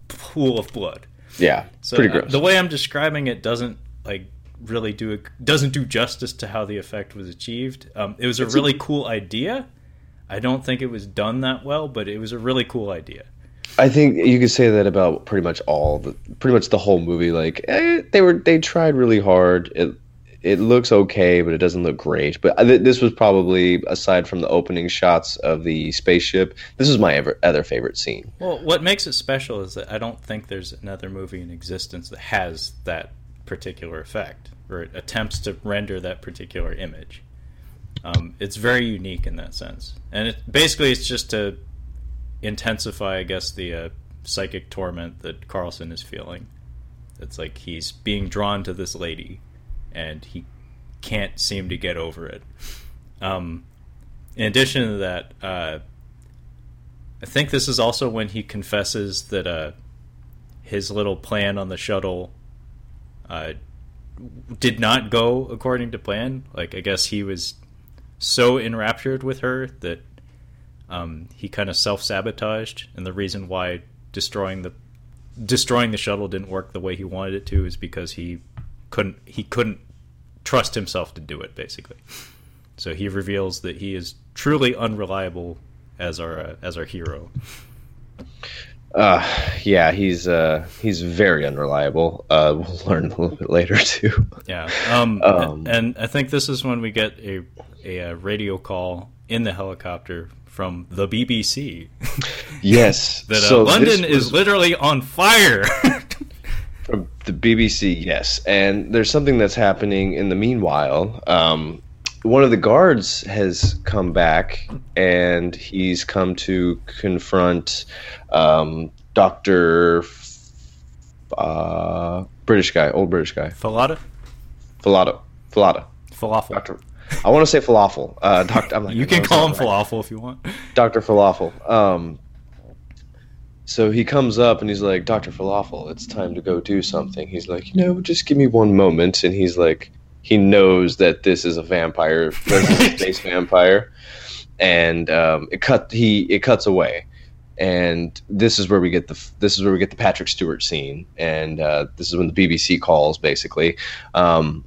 pool of blood. Yeah, So pretty uh, gross. the way I'm describing it doesn't like really do it doesn't do justice to how the effect was achieved. Um, it was a It's a- really cool idea. I don't think it was done that well, but it was a really cool idea. I think you could say that about pretty much all the pretty much the whole movie. Like eh, they were they tried really hard. It it looks okay, but it doesn't look great. But I thi- this was probably aside from the opening shots of the spaceship, this is my ever, other favorite scene. Well, what makes it special is that I don't think there's another movie in existence that has that particular effect or attempts to render that particular image. Um, it's very unique in that sense, and it basically it's just to intensify, I guess, the uh, psychic torment that Carlson is feeling. It's like he's being drawn to this lady, and he can't seem to get over it. Um, in addition to that, uh, I think this is also when he confesses that uh, his little plan on the shuttle uh, did not go according to plan. Like, I guess he was so enraptured with her that um, he kind of self sabotaged, and the reason why destroying the destroying the shuttle didn't work the way he wanted it to is because he couldn't he couldn't trust himself to do it basically. So he reveals that he is truly unreliable as our uh, as our hero. Uh, yeah, he's uh, he's very unreliable. Uh, we'll learn a little bit later too. Yeah. Um, Um, and I think this is when we get a, a, uh radio call in the helicopter from the BBC Yes, that uh, so London is literally on fire. From the BBC, yes. And there's something that's happening in the meanwhile. Um, one of the guards has come back and he's come to confront um, Dr. Uh, British guy, old British guy, Fallada? Filato. Filata. Falafel. Doctor. I want to say falafel. Uh, doctor, I'm like, You can call him right. falafel if you want. Dr. Falafel. Um, so he comes up and he's like, Dr. Falafel, it's time to go do something. He's like, you know, just give me one moment. And he's like, he knows that this is a vampire, space vampire, and um, it cut. He it cuts away, and this is where we get the this is where we get the Patrick Stewart scene, and uh, this is when the BBC calls basically. Um,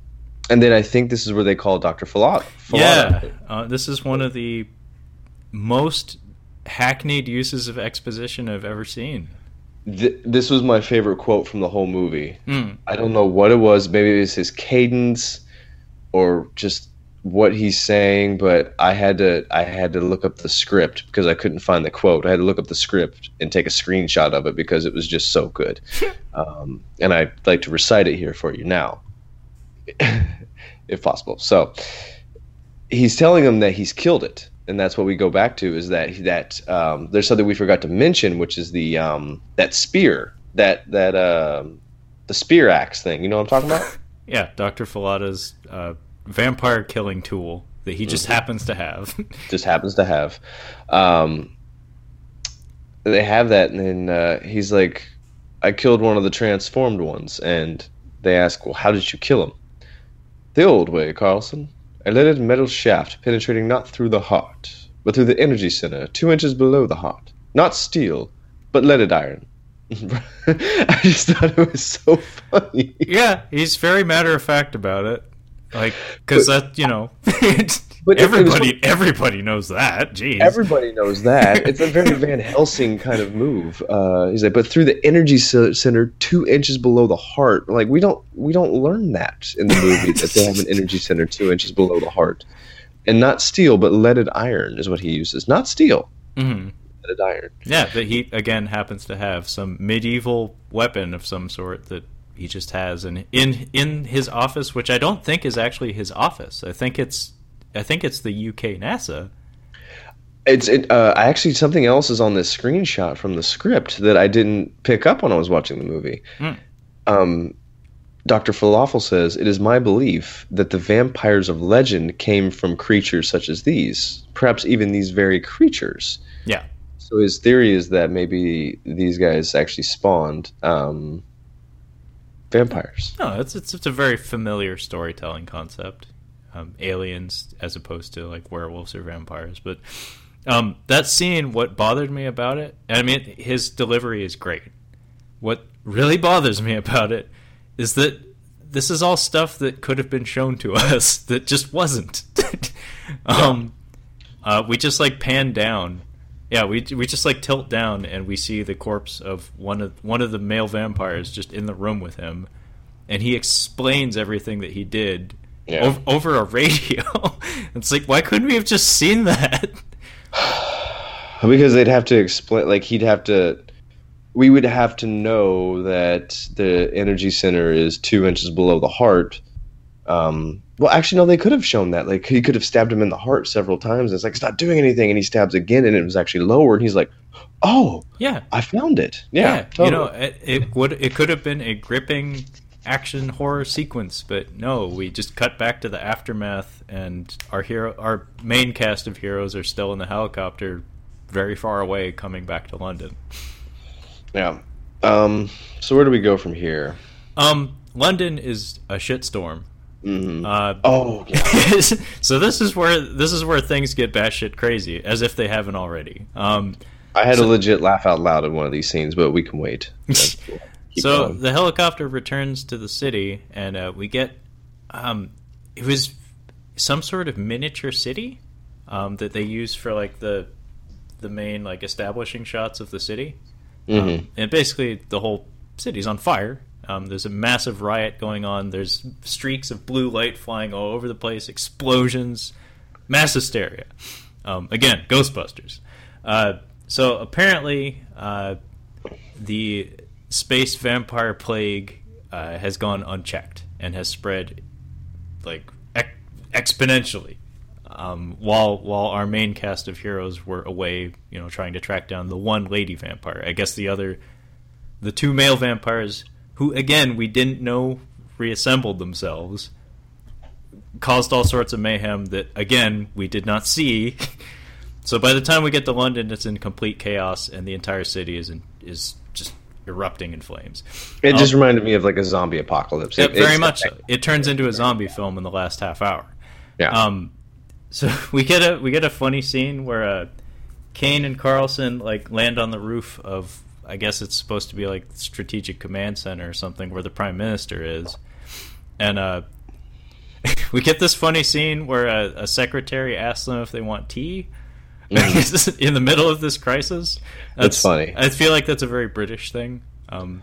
and then I think this is where they call Dr. Falafel. Yeah. Uh, this is one of the most hackneyed uses of exposition I've ever seen. Th- this was my favorite quote from the whole movie. Mm. I don't know what it was. Maybe it was his cadence or just what he's saying, but I had to I had to look up the script because I couldn't find the quote. I had to look up the script and take a screenshot of it because it was just so good. um, and I'd like to recite it here for you now, if possible. So he's telling him that he's killed it, and that's what we go back to is that that um, there's something we forgot to mention, which is the um, that spear that that um, the spear axe thing. You know what I'm talking about? Yeah, Dr. Fallada's uh, vampire killing tool that he just happens to have. just happens to have. Um, they have that, and then uh, he's like, "I killed one of the transformed ones," and they ask, "Well, how did you kill him?" The old way, Carlson. A leaded metal shaft penetrating not through the heart, but through the energy center, two inches below the heart. Not steel, but leaded iron. I just thought it was so funny. yeah, he's very matter of fact about it. Like, because that, you know, But it was- everybody, everybody knows that. Jeez. Everybody knows that. It's a very Van Helsing kind of move. Uh, he's like, but through the energy center, two inches below the heart. Like we don't we don't learn that in the movie that they have an energy center two inches below the heart, and not steel, but leaded iron is what he uses. Not steel. hmm headed iron. Yeah, but he again happens to have some medieval weapon of some sort that he just has, and in in his office, which I don't think is actually his office. I think it's I think it's the UK NASA. It's it. Uh, actually, something else is on this screenshot from the script that I didn't pick up when I was watching the movie. Mm. Um, Dr. Falafel says, It is my belief that the vampires of legend came from creatures such as these, perhaps even these very creatures. Yeah. So his theory is that maybe these guys actually spawned um, vampires. No, it's, it's it's a very familiar storytelling concept. Um, aliens as opposed to like werewolves or vampires, but um, that scene, what bothered me about it, I mean, his delivery is great. What really bothers me about it is that this is all stuff that could have been shown to us that just wasn't. um, uh, we just like pan down. Yeah, we we just like tilt down and we see the corpse of one of one of the male vampires just in the room with him, and he explains everything that he did Yeah. over, over a radio. it's like why couldn't we have just seen that? Because they'd have to explain, like, he'd have to. We would have to know that the energy center is two inches below the heart. Um, well, actually, no, they could have shown that. Like, he could have stabbed him in the heart several times. And it's like, it's not doing anything. And he stabs again, and it was actually lower. And he's like, oh, Yeah, I found it. Yeah, totally. you know, it, it would it could have been a gripping action horror sequence, but no, we just cut back to the aftermath, and our hero, our main cast of heroes, are still in the helicopter, very far away, coming back to London. yeah. Um, so where do we go from here? Um, London is a shitstorm. hmm Uh, Oh, yeah. so this is where this is where things get batshit crazy, as if they haven't already. Um, I had So- a legit laugh out loud in one of these scenes, but we can wait. That's cool. Keep so going. the helicopter returns to the city, and uh, we get um, it was some sort of miniature city um, that they use for like the the main like establishing shots of the city. Mhm. Um, and basically, the whole city's on fire. Um, there's a massive riot going on. There's streaks of blue light flying all over the place, explosions, mass hysteria. Um, again, Ghostbusters. Uh, so apparently, uh, the space vampire plague uh, has gone unchecked and has spread like ex- exponentially. Um, while while our main cast of heroes were away, you know, trying to track down the one lady vampire. I guess the other, the two male vampires, who again we didn't know reassembled themselves, caused all sorts of mayhem that again we did not see. so by the time we get to London, it's in complete chaos, and the entire city is in, is just erupting in flames. It just Um, reminded me of like a zombie apocalypse. yeah, It- very much so. It turns into a zombie film in the last half hour. Yeah. Um, so we get a we get a funny scene where uh, Caine and Carlson like land on the roof of I guess it's supposed to be like strategic command center or something where the prime minister is, and uh, we get this funny scene where a, a secretary asks them if they want tea. in the middle of this crisis, Mm-hmm. That's funny. I feel like that's a very British thing. Um,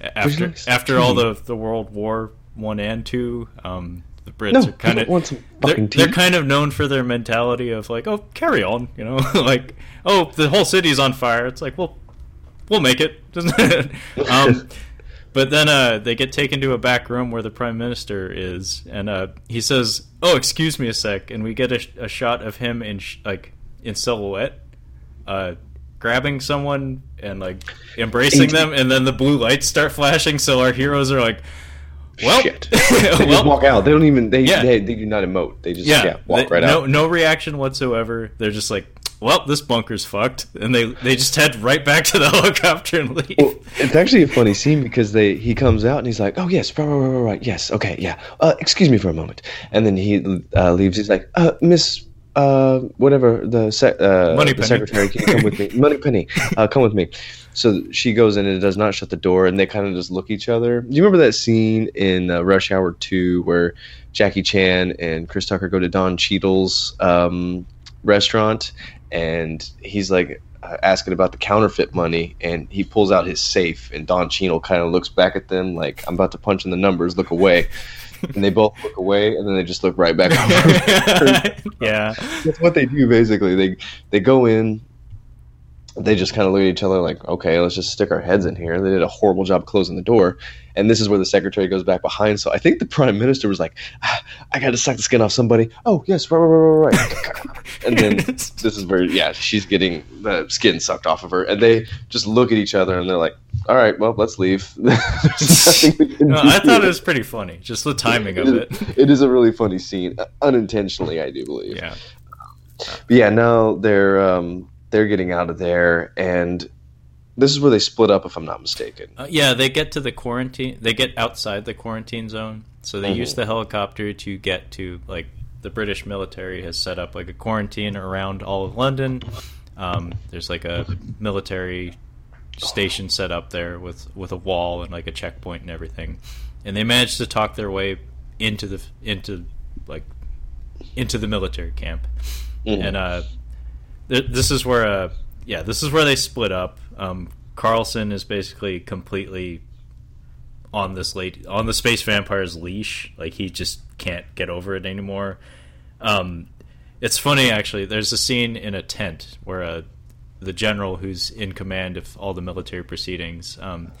after after all the the World War One and Two, um, the Brits No, are kind of don't want some they're, they're kind of known for their mentality of like, oh, carry on, you know, like, oh, the whole city's on fire. It's like, well, we'll make it. Um, but then uh, they get taken to a back room where the prime minister is, and uh, he says, "Oh, excuse me a sec," and we get a, a shot of him in sh- like in silhouette, uh, grabbing someone and like embracing them, and then the blue lights start flashing. So our heroes are like, "Well, Shit. They just well, walk out. They don't even. They Yeah. they, they do not emote. They just yeah, yeah, walk they- right no, out. no reaction whatsoever. They're just like, well, this bunker's fucked, and they they just head right back to the helicopter and leave. Well, it's actually a funny scene because they he comes out and he's like, "Oh yes, right, right, right, right, right. yes, okay, yeah. Uh, excuse me for a moment," and then he uh, leaves. He's like, uh, "Miss, uh, whatever the se- uh, the secretary, can come with me? Money Penny, uh, come with me." So she goes in and does not shut the door, and they kind of just look at each other. Do you remember that scene in uh, Rush Hour Two where Jackie Chan and Chris Tucker go to Don Cheadle's um, restaurant, and he's like uh, asking about the counterfeit money, and he pulls out his safe, and Don Cheadle kind of looks back at them like, "I'm about to punch in the numbers. Look away." and they both look away, and then they just look right back. over. yeah, That's what they do basically. They they go in, they just kind of look at each other like, okay, let's just stick our heads in here. They did a horrible job closing the door. And this is where the secretary goes back behind. So I think the prime minister was like, ah, I got to suck the skin off somebody. Oh, yes, right, right, right, right. and then this is where, yeah, she's getting the skin sucked off of her. And they just look at each other and they're like, all right, well, let's leave. no, I thought it was pretty funny, just the timing of it. It is a really funny scene, unintentionally, I do believe. Yeah. But yeah, now they're um, they're getting out of there, and this is where they split up, if I'm not mistaken. Uh, yeah, they get to the quarantine. They get outside the quarantine zone, so they Mhm. use the helicopter to get to like the British military has set up like a quarantine around all of London. Um, there's like a military station set up there with with a wall and like a checkpoint and everything, and they managed to talk their way into the into like into the military camp Mhm. and uh, this is where uh, yeah, this is where they split up. Um, Carlson is basically completely on this late on the space vampire's leash. Like he just can't get over it anymore. Um, it's funny actually. There's a scene in a tent where uh, the general who's in command of all the military proceedings, um,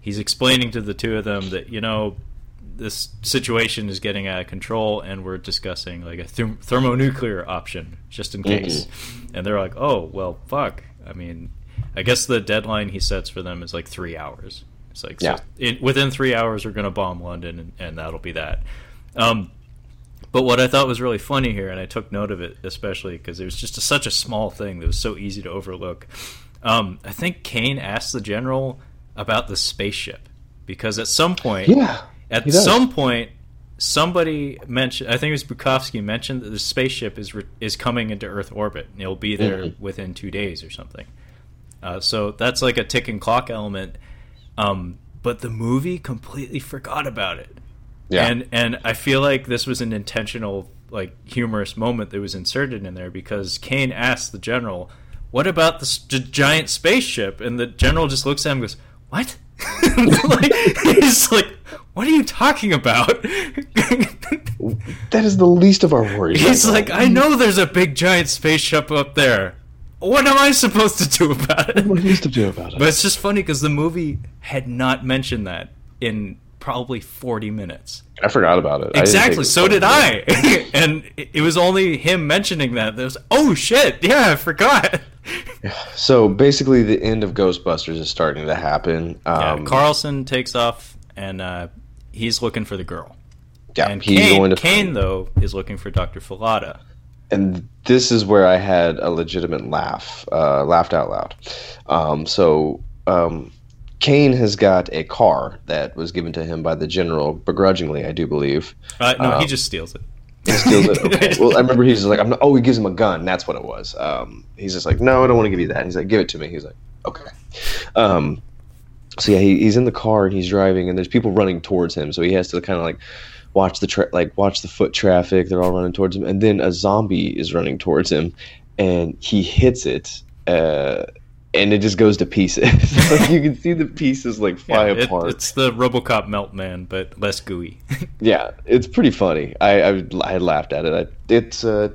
he's explaining to the two of them that you know this situation is getting out of control and we're discussing like a therm- thermonuclear option just in case. And they're like oh well fuck. I mean i guess the deadline he sets for them is like three hours. It's like Yeah. so in, within three hours we're going to bomb london and, and that'll be that. Um, but what i thought was really funny here and i took note of it especially because it was just a, such a small thing that was so easy to overlook. Um, i think Caine asked the general about the spaceship because at some point Yeah. At some point, somebody mentioned. I think it was Bukovsky mentioned that the spaceship is re- is coming into Earth orbit. and It'll be there Mhm. within two days or something. Uh, so that's like a ticking clock element. Um, but the movie completely forgot about it. Yeah. And and I feel like this was an intentional like humorous moment that was inserted in there because Caine asked the general, "What about the gi- giant spaceship?" And the general just looks at him and goes, "What?" like, he's like, "What are you talking about?" that is the least of our worries. he's like. "I know there's a big giant spaceship up there. What am I supposed to do about it?" What are you to do about it? But it's just funny because the movie had not mentioned that in probably 40 minutes. I forgot about it. Exactly. So did I. and it was only him mentioning that. That was, oh shit! Yeah, I forgot. So basically, the end of Ghostbusters is starting to happen. Yeah, Um, Carlson takes off, and uh, he's looking for the girl. yeah, and he's Caine, going to Caine though is looking for Doctor Fallada. and this is where I had a legitimate laugh, uh, laughed out loud. Um, so um, Caine has got a car that was given to him by the general, begrudgingly, I do believe. Uh, no, he Um, just steals it. He steals it. Okay. well, I remember he's like, I'm not, oh, he gives him a gun. That's what it was. Um, he's just like, no, I don't want to give you that. And he's like, give it to me. He's like, okay. Um, so yeah, he, he's in the car and he's driving, and there's people running towards him. So he has to kind of like watch the tra- like watch the foot traffic. They're all running towards him, and then a zombie is running towards him, and he hits it. Uh, and it just goes to pieces. like you can see the pieces like fly Yeah, it- apart. it's the RoboCop melt man, but less gooey. Yeah, it's pretty funny. I I, I laughed at it. I, it's uh,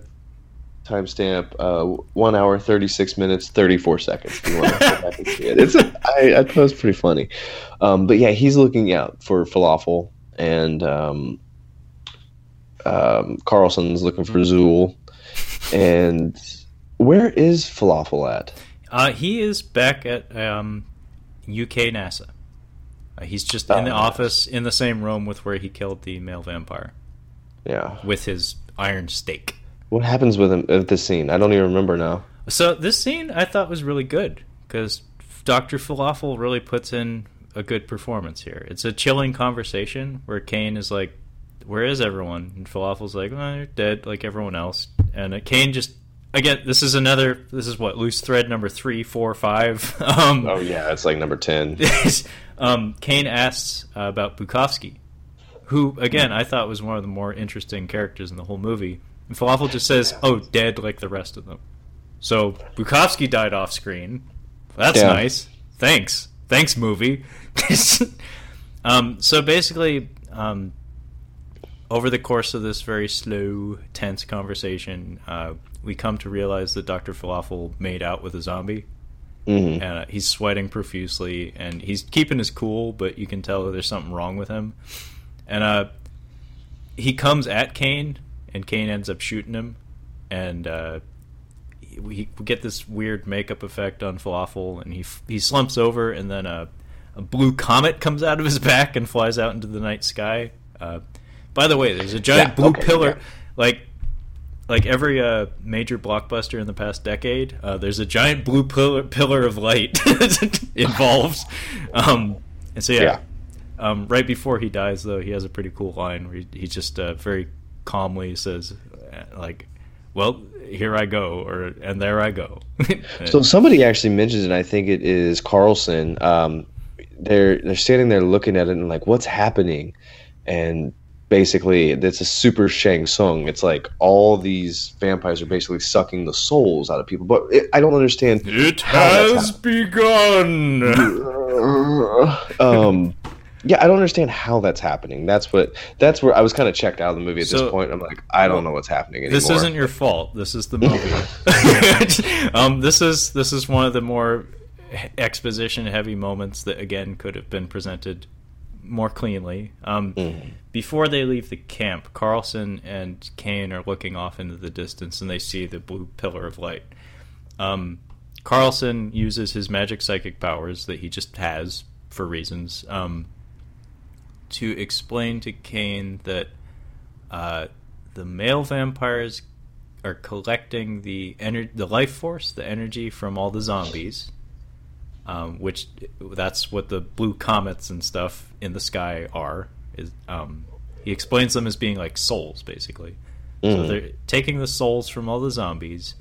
timestamp uh, one hour thirty six minutes thirty four seconds. If you want to go back and see it. It's a, I, I thought it was pretty funny. Um, but yeah, he's looking out for falafel, and um, um, Carlson's looking for Zuul. And where is falafel at? Uh, he is back at um, UK NASA. Uh, he's just in the Oh, office in the same room with where he killed the male vampire Yeah. with his iron stake. What happens with him at this scene? I don't even remember now. So this scene I thought was really good because Doctor Falafel really puts in a good performance here. It's a chilling conversation where Caine is like, "Where is everyone?" and Falafel's like, "Well, they're dead, like everyone else." And uh, Caine just again, this is another. This is what loose thread number three, four, five. um, Oh yeah, it's like number ten. um, Caine asks uh, about Bukovsky, who again I thought was one of the more interesting characters in the whole movie. And Falafel just says, "Oh, dead like the rest of them." So Bukovsky died off screen. That's Yeah. nice. Thanks, thanks, movie. um, so basically, um, over the course of this very slow, tense conversation, uh, we come to realize that Doctor Falafel made out with a zombie Mhm. and uh, he's sweating profusely, and he's keeping his cool, but you can tell that there's something wrong with him. And uh, he comes at Caine, and Caine ends up shooting him, and uh, we we get this weird makeup effect on Falafel, and he he slumps over, and then a, a blue comet comes out of his back and flies out into the night sky. Uh, by the way, there's a giant Yeah, blue okay, pillar, yeah. like like every uh, major blockbuster in the past decade, uh, there's a giant blue pillar, pillar of light involved. Um, and so yeah, Yeah. Um, right before he dies, though, he has a pretty cool line where he, he just uh, very calmly says, uh, like, "Well, here I go," or "And there I go." So somebody actually mentions it. I think it is Carlson. Um, they're they're standing there looking at it and like, what's happening? And basically, it's a super Shang Tsung. It's like all these vampires are basically sucking the souls out of people. But it, I don't understand. it how that's has begun. um, yeah, I don't understand how that's happening. That's what. That's where I was kind of checked out of the movie at So- this point. I'm like, I don't know what's happening anymore. This isn't your fault. This is the movie. um, this is this is one of the more exposition heavy moments that again could have been presented more cleanly. Um, Before they leave the camp, Carlson and Caine are looking off into the distance and they see the blue pillar of light. Um, Carlson uses his magic psychic powers that he just has for reasons um, to explain to Caine that uh, the male vampires are collecting the ener- the life force, the energy from all the zombies, um, which that's what the blue comets and stuff in the sky are. Is um, he explains them as being like souls, basically. So Mhm. they're taking the souls from all the zombies.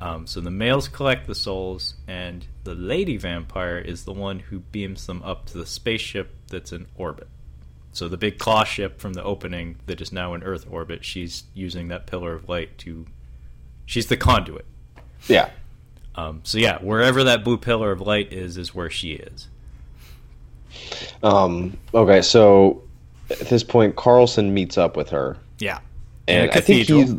Um, so the males collect the souls, and the lady vampire is the one who beams them up to the spaceship that's in orbit. So the big claw ship from the opening that is now in Earth orbit, she's using that pillar of light to. She's the conduit. Yeah. Um, so yeah, wherever that blue pillar of light is, is where she is. Um, okay, so at this point, Carlson meets up with her, Yeah. and I think he's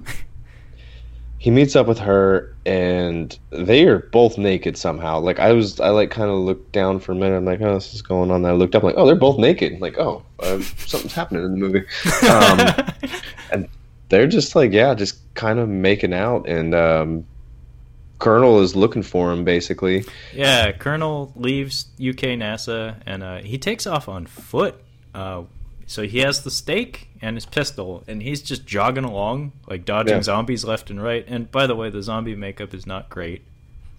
he meets up with her, and they are both naked somehow. Like I was, I like kind of looked down for a minute. I'm like, oh, this is going on. Then I looked up, like, oh, they're both naked. Like, oh, uh, something's happening in the movie. Um, and they're just like, yeah, just kind of making out, and um, Colonel is looking for him basically. Yeah, Colonel leaves UK NASA and uh, he takes off on foot. Uh, so he has the stake and his pistol, and he's just jogging along, like dodging Yeah. zombies left and right. And by the way, the zombie makeup is not great.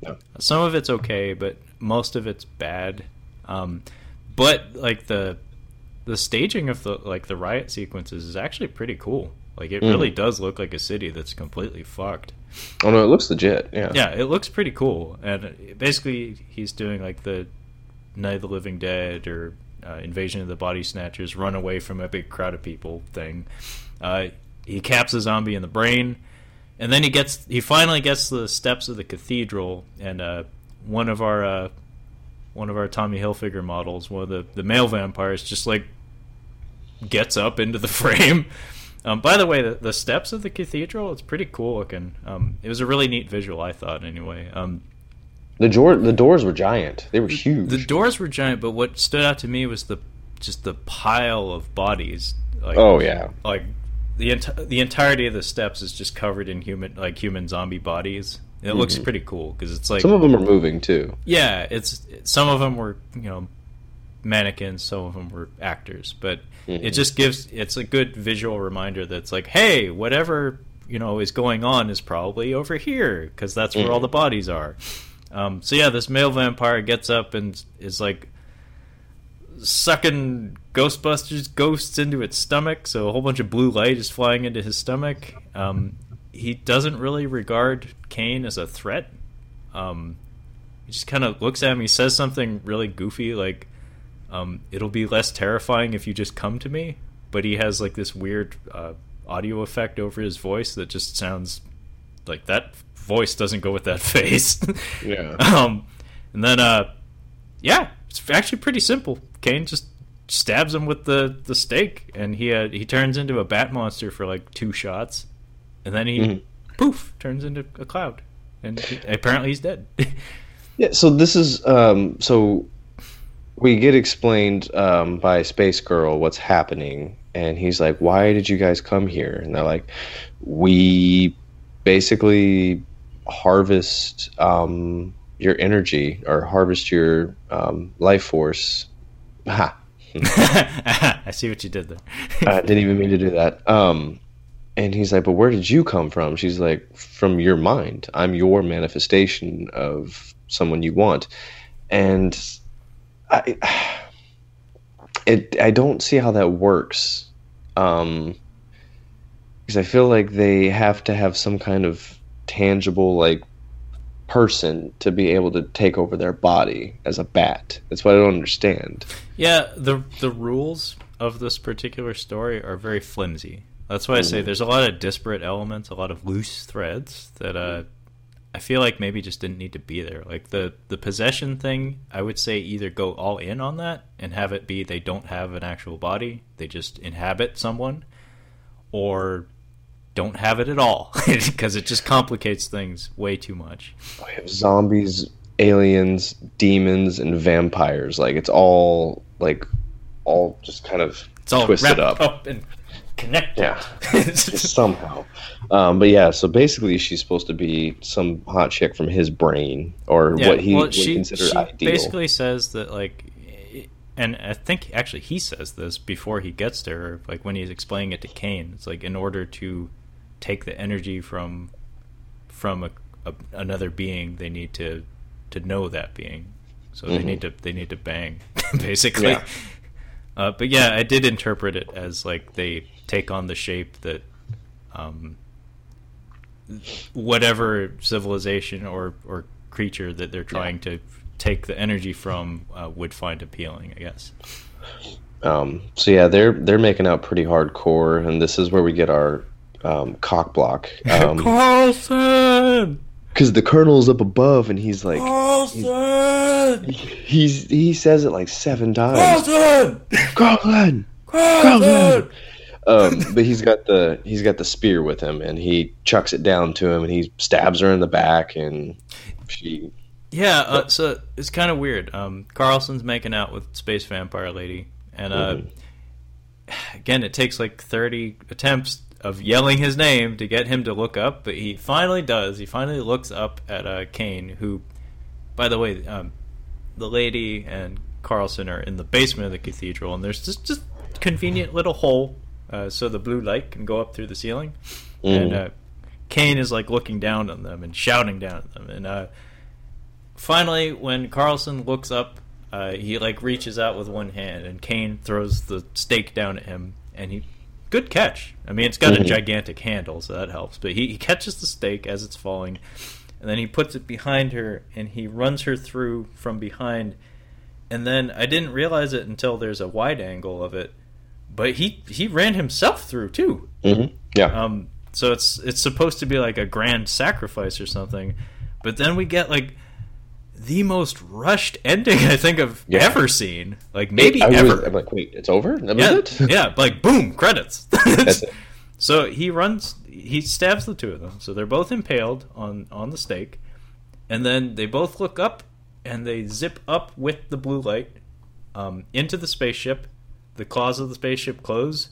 No. Some of it's okay, but most of it's bad. Um, but like the the staging of the like the riot sequences is actually pretty cool. Like it Mhm. really does look like a city that's completely fucked. Oh no, it looks legit. Yeah. Yeah, it looks pretty cool. And basically, he's doing like the Night of the Living Dead or uh, Invasion of the Body Snatchers, run away from a big crowd of people thing. Uh, he caps a zombie in the brain, and then he gets he finally gets the steps of the cathedral, and uh, one of our uh, one of our Tommy Hilfiger models, one of the the male vampires, just like gets up into the frame. Um, by the way, the, the steps of the cathedral, it's pretty cool looking. Um, it was a really neat visual, I thought, anyway. Um, The door, the doors were giant. They were huge. the doors were giant, but what stood out to me was the just the pile of bodies. Like, oh yeah. like the enti- the entirety of the steps is just covered in human like human zombie bodies. It looks pretty cool because it's like Some of them are moving too. yeah, it's some of them were you know mannequins, some of them were actors, but it just gives it's a good visual reminder that's like, hey, whatever you know is going on is probably over here because that's where all the bodies are. Um, so yeah, this male vampire gets up and is like sucking Ghostbusters ghosts into its stomach, so a whole bunch of blue light is flying into his stomach. Um, he doesn't really regard Caine as a threat. Um, he just kind of looks at him. He says something really goofy, like, um, "It'll be less terrifying if you just come to me." But he has like this weird uh, audio effect over his voice that just sounds like that voice doesn't go with that face. Yeah. um, and then, uh, yeah, it's actually pretty simple. Caine just stabs him with the, the stake, and he uh, he turns into a bat monster for like two shots, and then he Mhm. poof turns into a cloud, and he, apparently he's dead. Yeah, so this is um, so we get explained um, by Space Girl what's happening, and he's like, "Why did you guys come here?" And they're like, "We basically harvest um, your energy or harvest your um, life force." Ha! I see what you did there. I didn't even mean to do that. Um, and he's like, "But where did you come from?" She's like, "From your mind. I'm your manifestation of someone you want." And I, it, I don't see how that works. Um, because I feel like they have to have some kind of tangible, like, person to be able to take over their body as a bat. That's what I don't understand. Yeah, the the rules of this particular story are very flimsy. That's why I say there's a lot of disparate elements, a lot of loose threads that uh, I feel like maybe just didn't need to be there. Like the the possession thing, I would say either go all in on that and have it be they don't have an actual body, they just inhabit someone, or don't have it at all because it just complicates things way too much. We have zombies, aliens, demons, and vampires. Like it's all like all just kind of It's all twisted up. up and connected. Yeah. somehow. Um, but yeah, so basically, she's supposed to be some hot chick from his brain, or Yeah, what he well, would she, consider she ideal. basically says that like and I think actually he says this before he gets to her, like when he's explaining it to Caine. It's like in order to take the energy from from a, a, another being, they need to to know that being. So they Mhm. need to they need to bang, basically. Yeah. Uh, but yeah, I did interpret it as like they take on the shape that um, whatever civilization or, or creature that they're trying to take the energy from uh, would find appealing, I guess. Um, so yeah, they're they're making out pretty hardcore, and this is where we get our um, cock block. Um, Carlson! because the colonel's up above, and he's like, Carlson! he's he says it like seven times. Carlson! Carlin, Carlin. Um, but he's got the he's got the spear with him, and he chucks it down to him, and he stabs her in the back, and she Yeah, uh, so it's kind of weird. Um, Carlson's making out with Space Vampire Lady, and uh, Mhm. again, it takes like 30 attempts of yelling his name to get him to look up, but he finally does. He finally looks up at uh, Caine, who, by the way, um, the lady and Carlson are in the basement of the cathedral, and there's just just convenient little hole uh, so the blue light can go up through the ceiling, and Mhm. uh, Caine is like looking down on them and shouting down at them, and uh, finally, when Carlson looks up, uh, he like reaches out with one hand, and Caine throws the stake down at him, and he good catch. I mean, it's got a Mhm. gigantic handle, so that helps. But he, he catches the stake as it's falling, and then he puts it behind her, and he runs her through from behind. And then I didn't realize it until there's a wide angle of it, but he he ran himself through too. Mhm. yeah. Um, so it's it's supposed to be like a grand sacrifice or something, but then we get like the most rushed ending I think I've Yeah. ever seen. Like maybe I was- ever. I'm like, wait, it's over? That was yeah, it? yeah, like boom, credits. That's it. So he runs, he stabs the two of them. So they're both impaled on on the stake, and then they both look up and they zip up with the blue light um, into the spaceship. The claws of the spaceship close,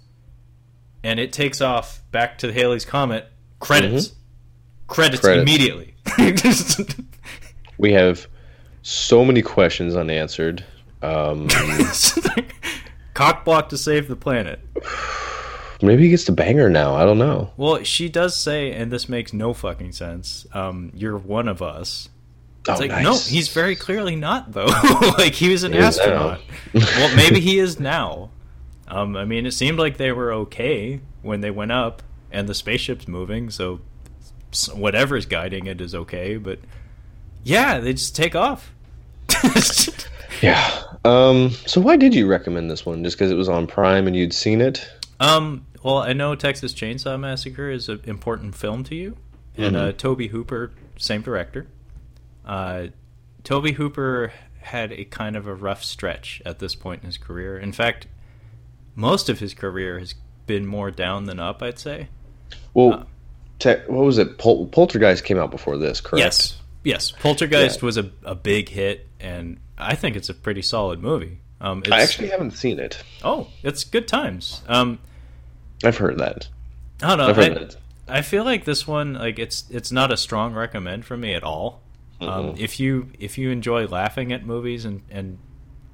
and it takes off back to the Halley's comet. Credits, credits, Credits. immediately. We have so many questions unanswered. Um, Cock block to save the planet. maybe he gets to bang her now. I don't know. Well, she does say, and this makes no fucking sense. Um, you're one of us. It's oh, like nice. no, he's very clearly not though. like he was an He astronaut. well, maybe he is now. Um, I mean, it seemed like they were okay when they went up, and the spaceship's moving, so whatever's guiding it is okay. But yeah, they just take off. Yeah. Um. So why did you recommend this one? Just because it was on Prime and you'd seen it? Um, well, I know Texas Chainsaw Massacre is an important film to you, and uh, Tobe Hooper, same director. Uh, Tobe Hooper had a kind of a rough stretch at this point in his career. In fact, most of his career has been more down than up, I'd say. Well, Uh, te- what was it? Pol- Poltergeist came out before this, correct? Yes, Yes, Poltergeist yeah. was a, a big hit, and I think it's a pretty solid movie. Um, I actually haven't seen it. Oh, it's good times. Um, I've heard that. I don't know. I've heard I, that. I feel like this one, like it's it's not a strong recommend for me at all. Mm-hmm. Um, if you if you enjoy laughing at movies and and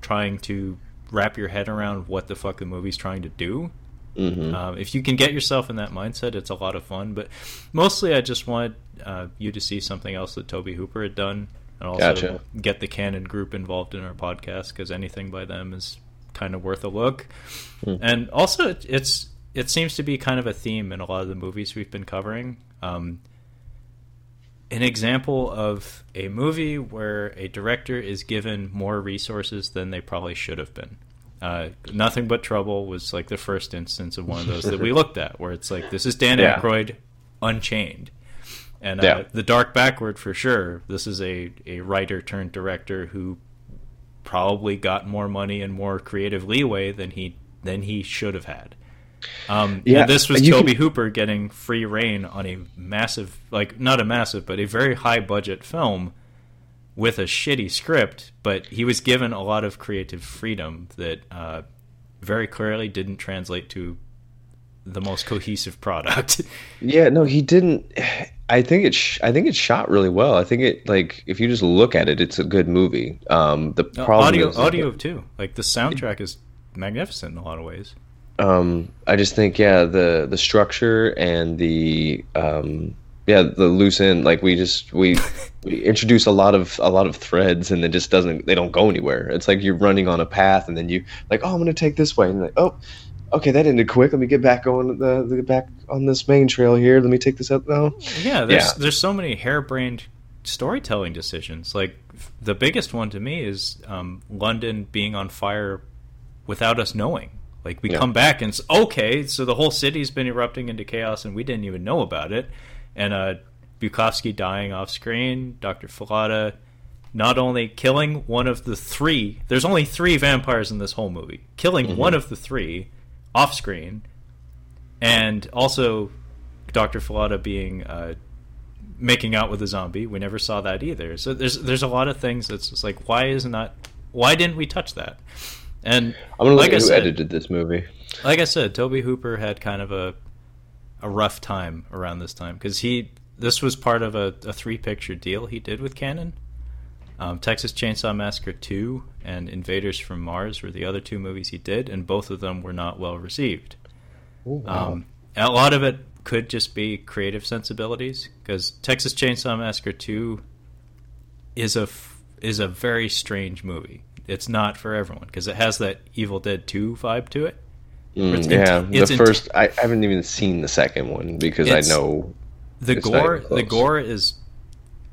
trying to wrap your head around what the fuck the movie's trying to do, mm-hmm. um, if you can get yourself in that mindset, it's a lot of fun. But mostly, I just wanted uh, you to see something else that Tobe Hooper had done, and also gotcha. get the Cannon Group involved in our podcast because anything by them is kind of worth a look. Mm. And also, it, it's it seems to be kind of a theme in a lot of the movies we've been covering. Um, an example of a movie where a director is given more resources than they probably should have been. Uh, Nothing but Trouble was like the first instance of one of those that we looked at, where it's like this is Dan yeah. Aykroyd unchained, and uh, yeah. the Dark Backward for sure. This is a a writer turned director who probably got more money and more creative leeway than he than he should have had. Um, yeah, this was Tobe can... Hooper getting free reign on a massive, like not a massive, but a very high budget film with a shitty script. But he was given a lot of creative freedom that uh, very clearly didn't translate to the most cohesive product. yeah, no, he didn't. I think it. Sh- I think it's shot really well. I think it like if you just look at it, it's a good movie. Um, the problem audio, is, audio too. Like the soundtrack is magnificent in a lot of ways um, I just think yeah the the structure and the um, yeah the loose end like we just we we introduce a lot of a lot of threads and it just doesn't they don't go anywhere. It's like you're running on a path and then you like oh I'm gonna take this way and like oh okay that ended quick let me get back on the, the back on this main trail here let me take this up now. Yeah, there's yeah. there's so many harebrained storytelling decisions. Like the biggest one to me is um, London being on fire without us knowing like we yeah. come back and it's okay, so the whole city's been erupting into chaos and we didn't even know about it. And uh, Bukovsky dying off screen, Dr. Fallada not only killing one of the three, there's only three vampires in this whole movie, killing mm-hmm. one of the three off screen, and also Dr. Fallada being uh, making out with a zombie. We never saw that either. So there's there's a lot of things that's just like why isn't that? Why didn't we touch that? And I'm gonna look like at who said, edited this movie. Like I said, Tobe Hooper had kind of a a rough time around this time because he this was part of a, a three picture deal he did with Cannon. Um, Texas Chainsaw Massacre 2 and Invaders from Mars were the other two movies he did, and both of them were not well received. Ooh, wow. um, a lot of it could just be creative sensibilities because Texas Chainsaw Massacre 2 is a is a very strange movie it's not for everyone because it has that Evil Dead Two vibe to it. Mm, yeah, the first I haven't even seen the second one because I know the gore. The gore is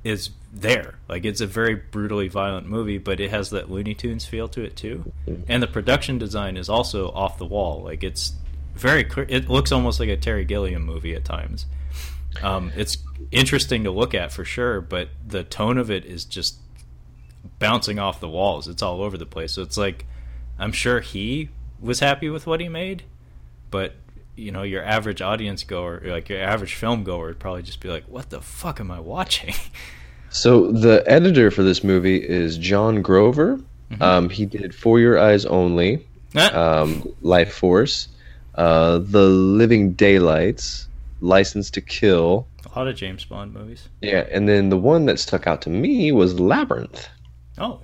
is there. Like it's a very brutally violent movie, but it has that Looney Tunes feel to it too. Mm-hmm. And the production design is also off the wall. Like it's very. It looks almost like a Terry Gilliam movie at times. Um, it's interesting to look at for sure, but the tone of it is just bouncing off the walls. It's all over the place. So it's like I'm sure he was happy with what he made, but you know, your average audience goer, like your average film goer, would probably just be like, "What the fuck am I watching?" So the editor for this movie is John Grover. Mm-hmm. Um, he did For Your Eyes Only, ah. um, Lifeforce, uh, The Living Daylights, License to Kill. A lot of James Bond movies. Yeah, and then the one that stuck out to me was Labyrinth. Oh,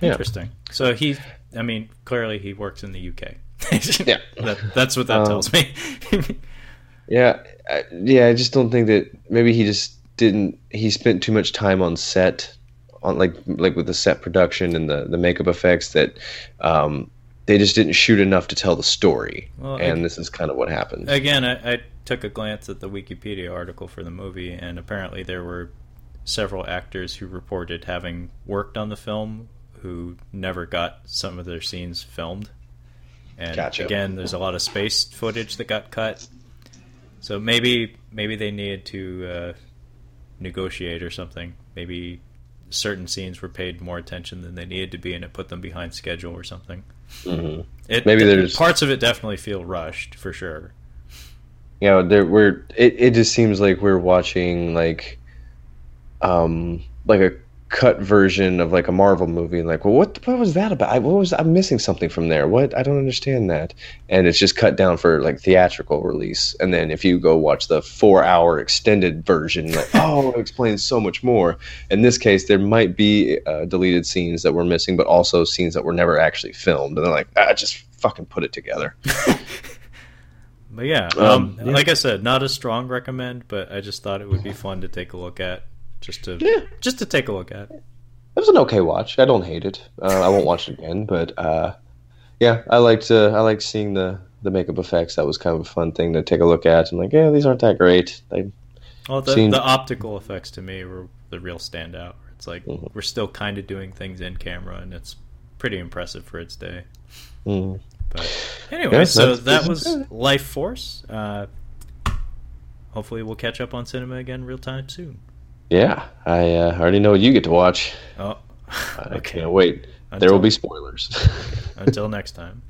interesting. Yeah. So he, I mean, clearly he works in the UK. yeah, that, that's what that um, tells me. yeah, I, yeah. I just don't think that maybe he just didn't. He spent too much time on set, on like like with the set production and the the makeup effects that. Um, they just didn't shoot enough to tell the story, well, and I, this is kind of what happened. Again, I, I took a glance at the Wikipedia article for the movie, and apparently there were several actors who reported having worked on the film who never got some of their scenes filmed. And gotcha. again, there's a lot of space footage that got cut. So maybe maybe they needed to uh, negotiate or something. Maybe certain scenes were paid more attention than they needed to be, and it put them behind schedule or something. Mm-hmm. It, maybe there's parts of it definitely feel rushed for sure. Yeah, you know, there we're it, it just seems like we're watching like um, like a cut version of like a Marvel movie, and like, well, what what was that about? I, what was I'm missing something from there? What I don't understand that, and it's just cut down for like theatrical release. And then if you go watch the four hour extended version, like, oh, it explains so much more. In this case, there might be uh, deleted scenes that were missing, but also scenes that were never actually filmed, and they're like, ah, just fucking put it together. But yeah, um, Um, yeah. like I said, not a strong recommend, but I just thought it would be fun to take a look at, just to Yeah. just to take a look at. It was an okay watch. I don't hate it. Uh, I won't watch it again, but uh, yeah, I liked uh, I liked seeing the the makeup effects. That was kind of a fun thing to take a look at. I'm like, yeah, these aren't that great. They, Well, the, Seemed- the optical effects to me were the real standout. It's like Mhm. we're still kind of doing things in camera, and it's pretty impressive for its day. mm. But anyway, Yeah, so that was Lifeforce. Uh, hopefully, we'll catch up on cinema again real time soon. Yeah, I uh, already know what you get to watch. Oh, I okay. can't wait. there will be spoilers. Until next time.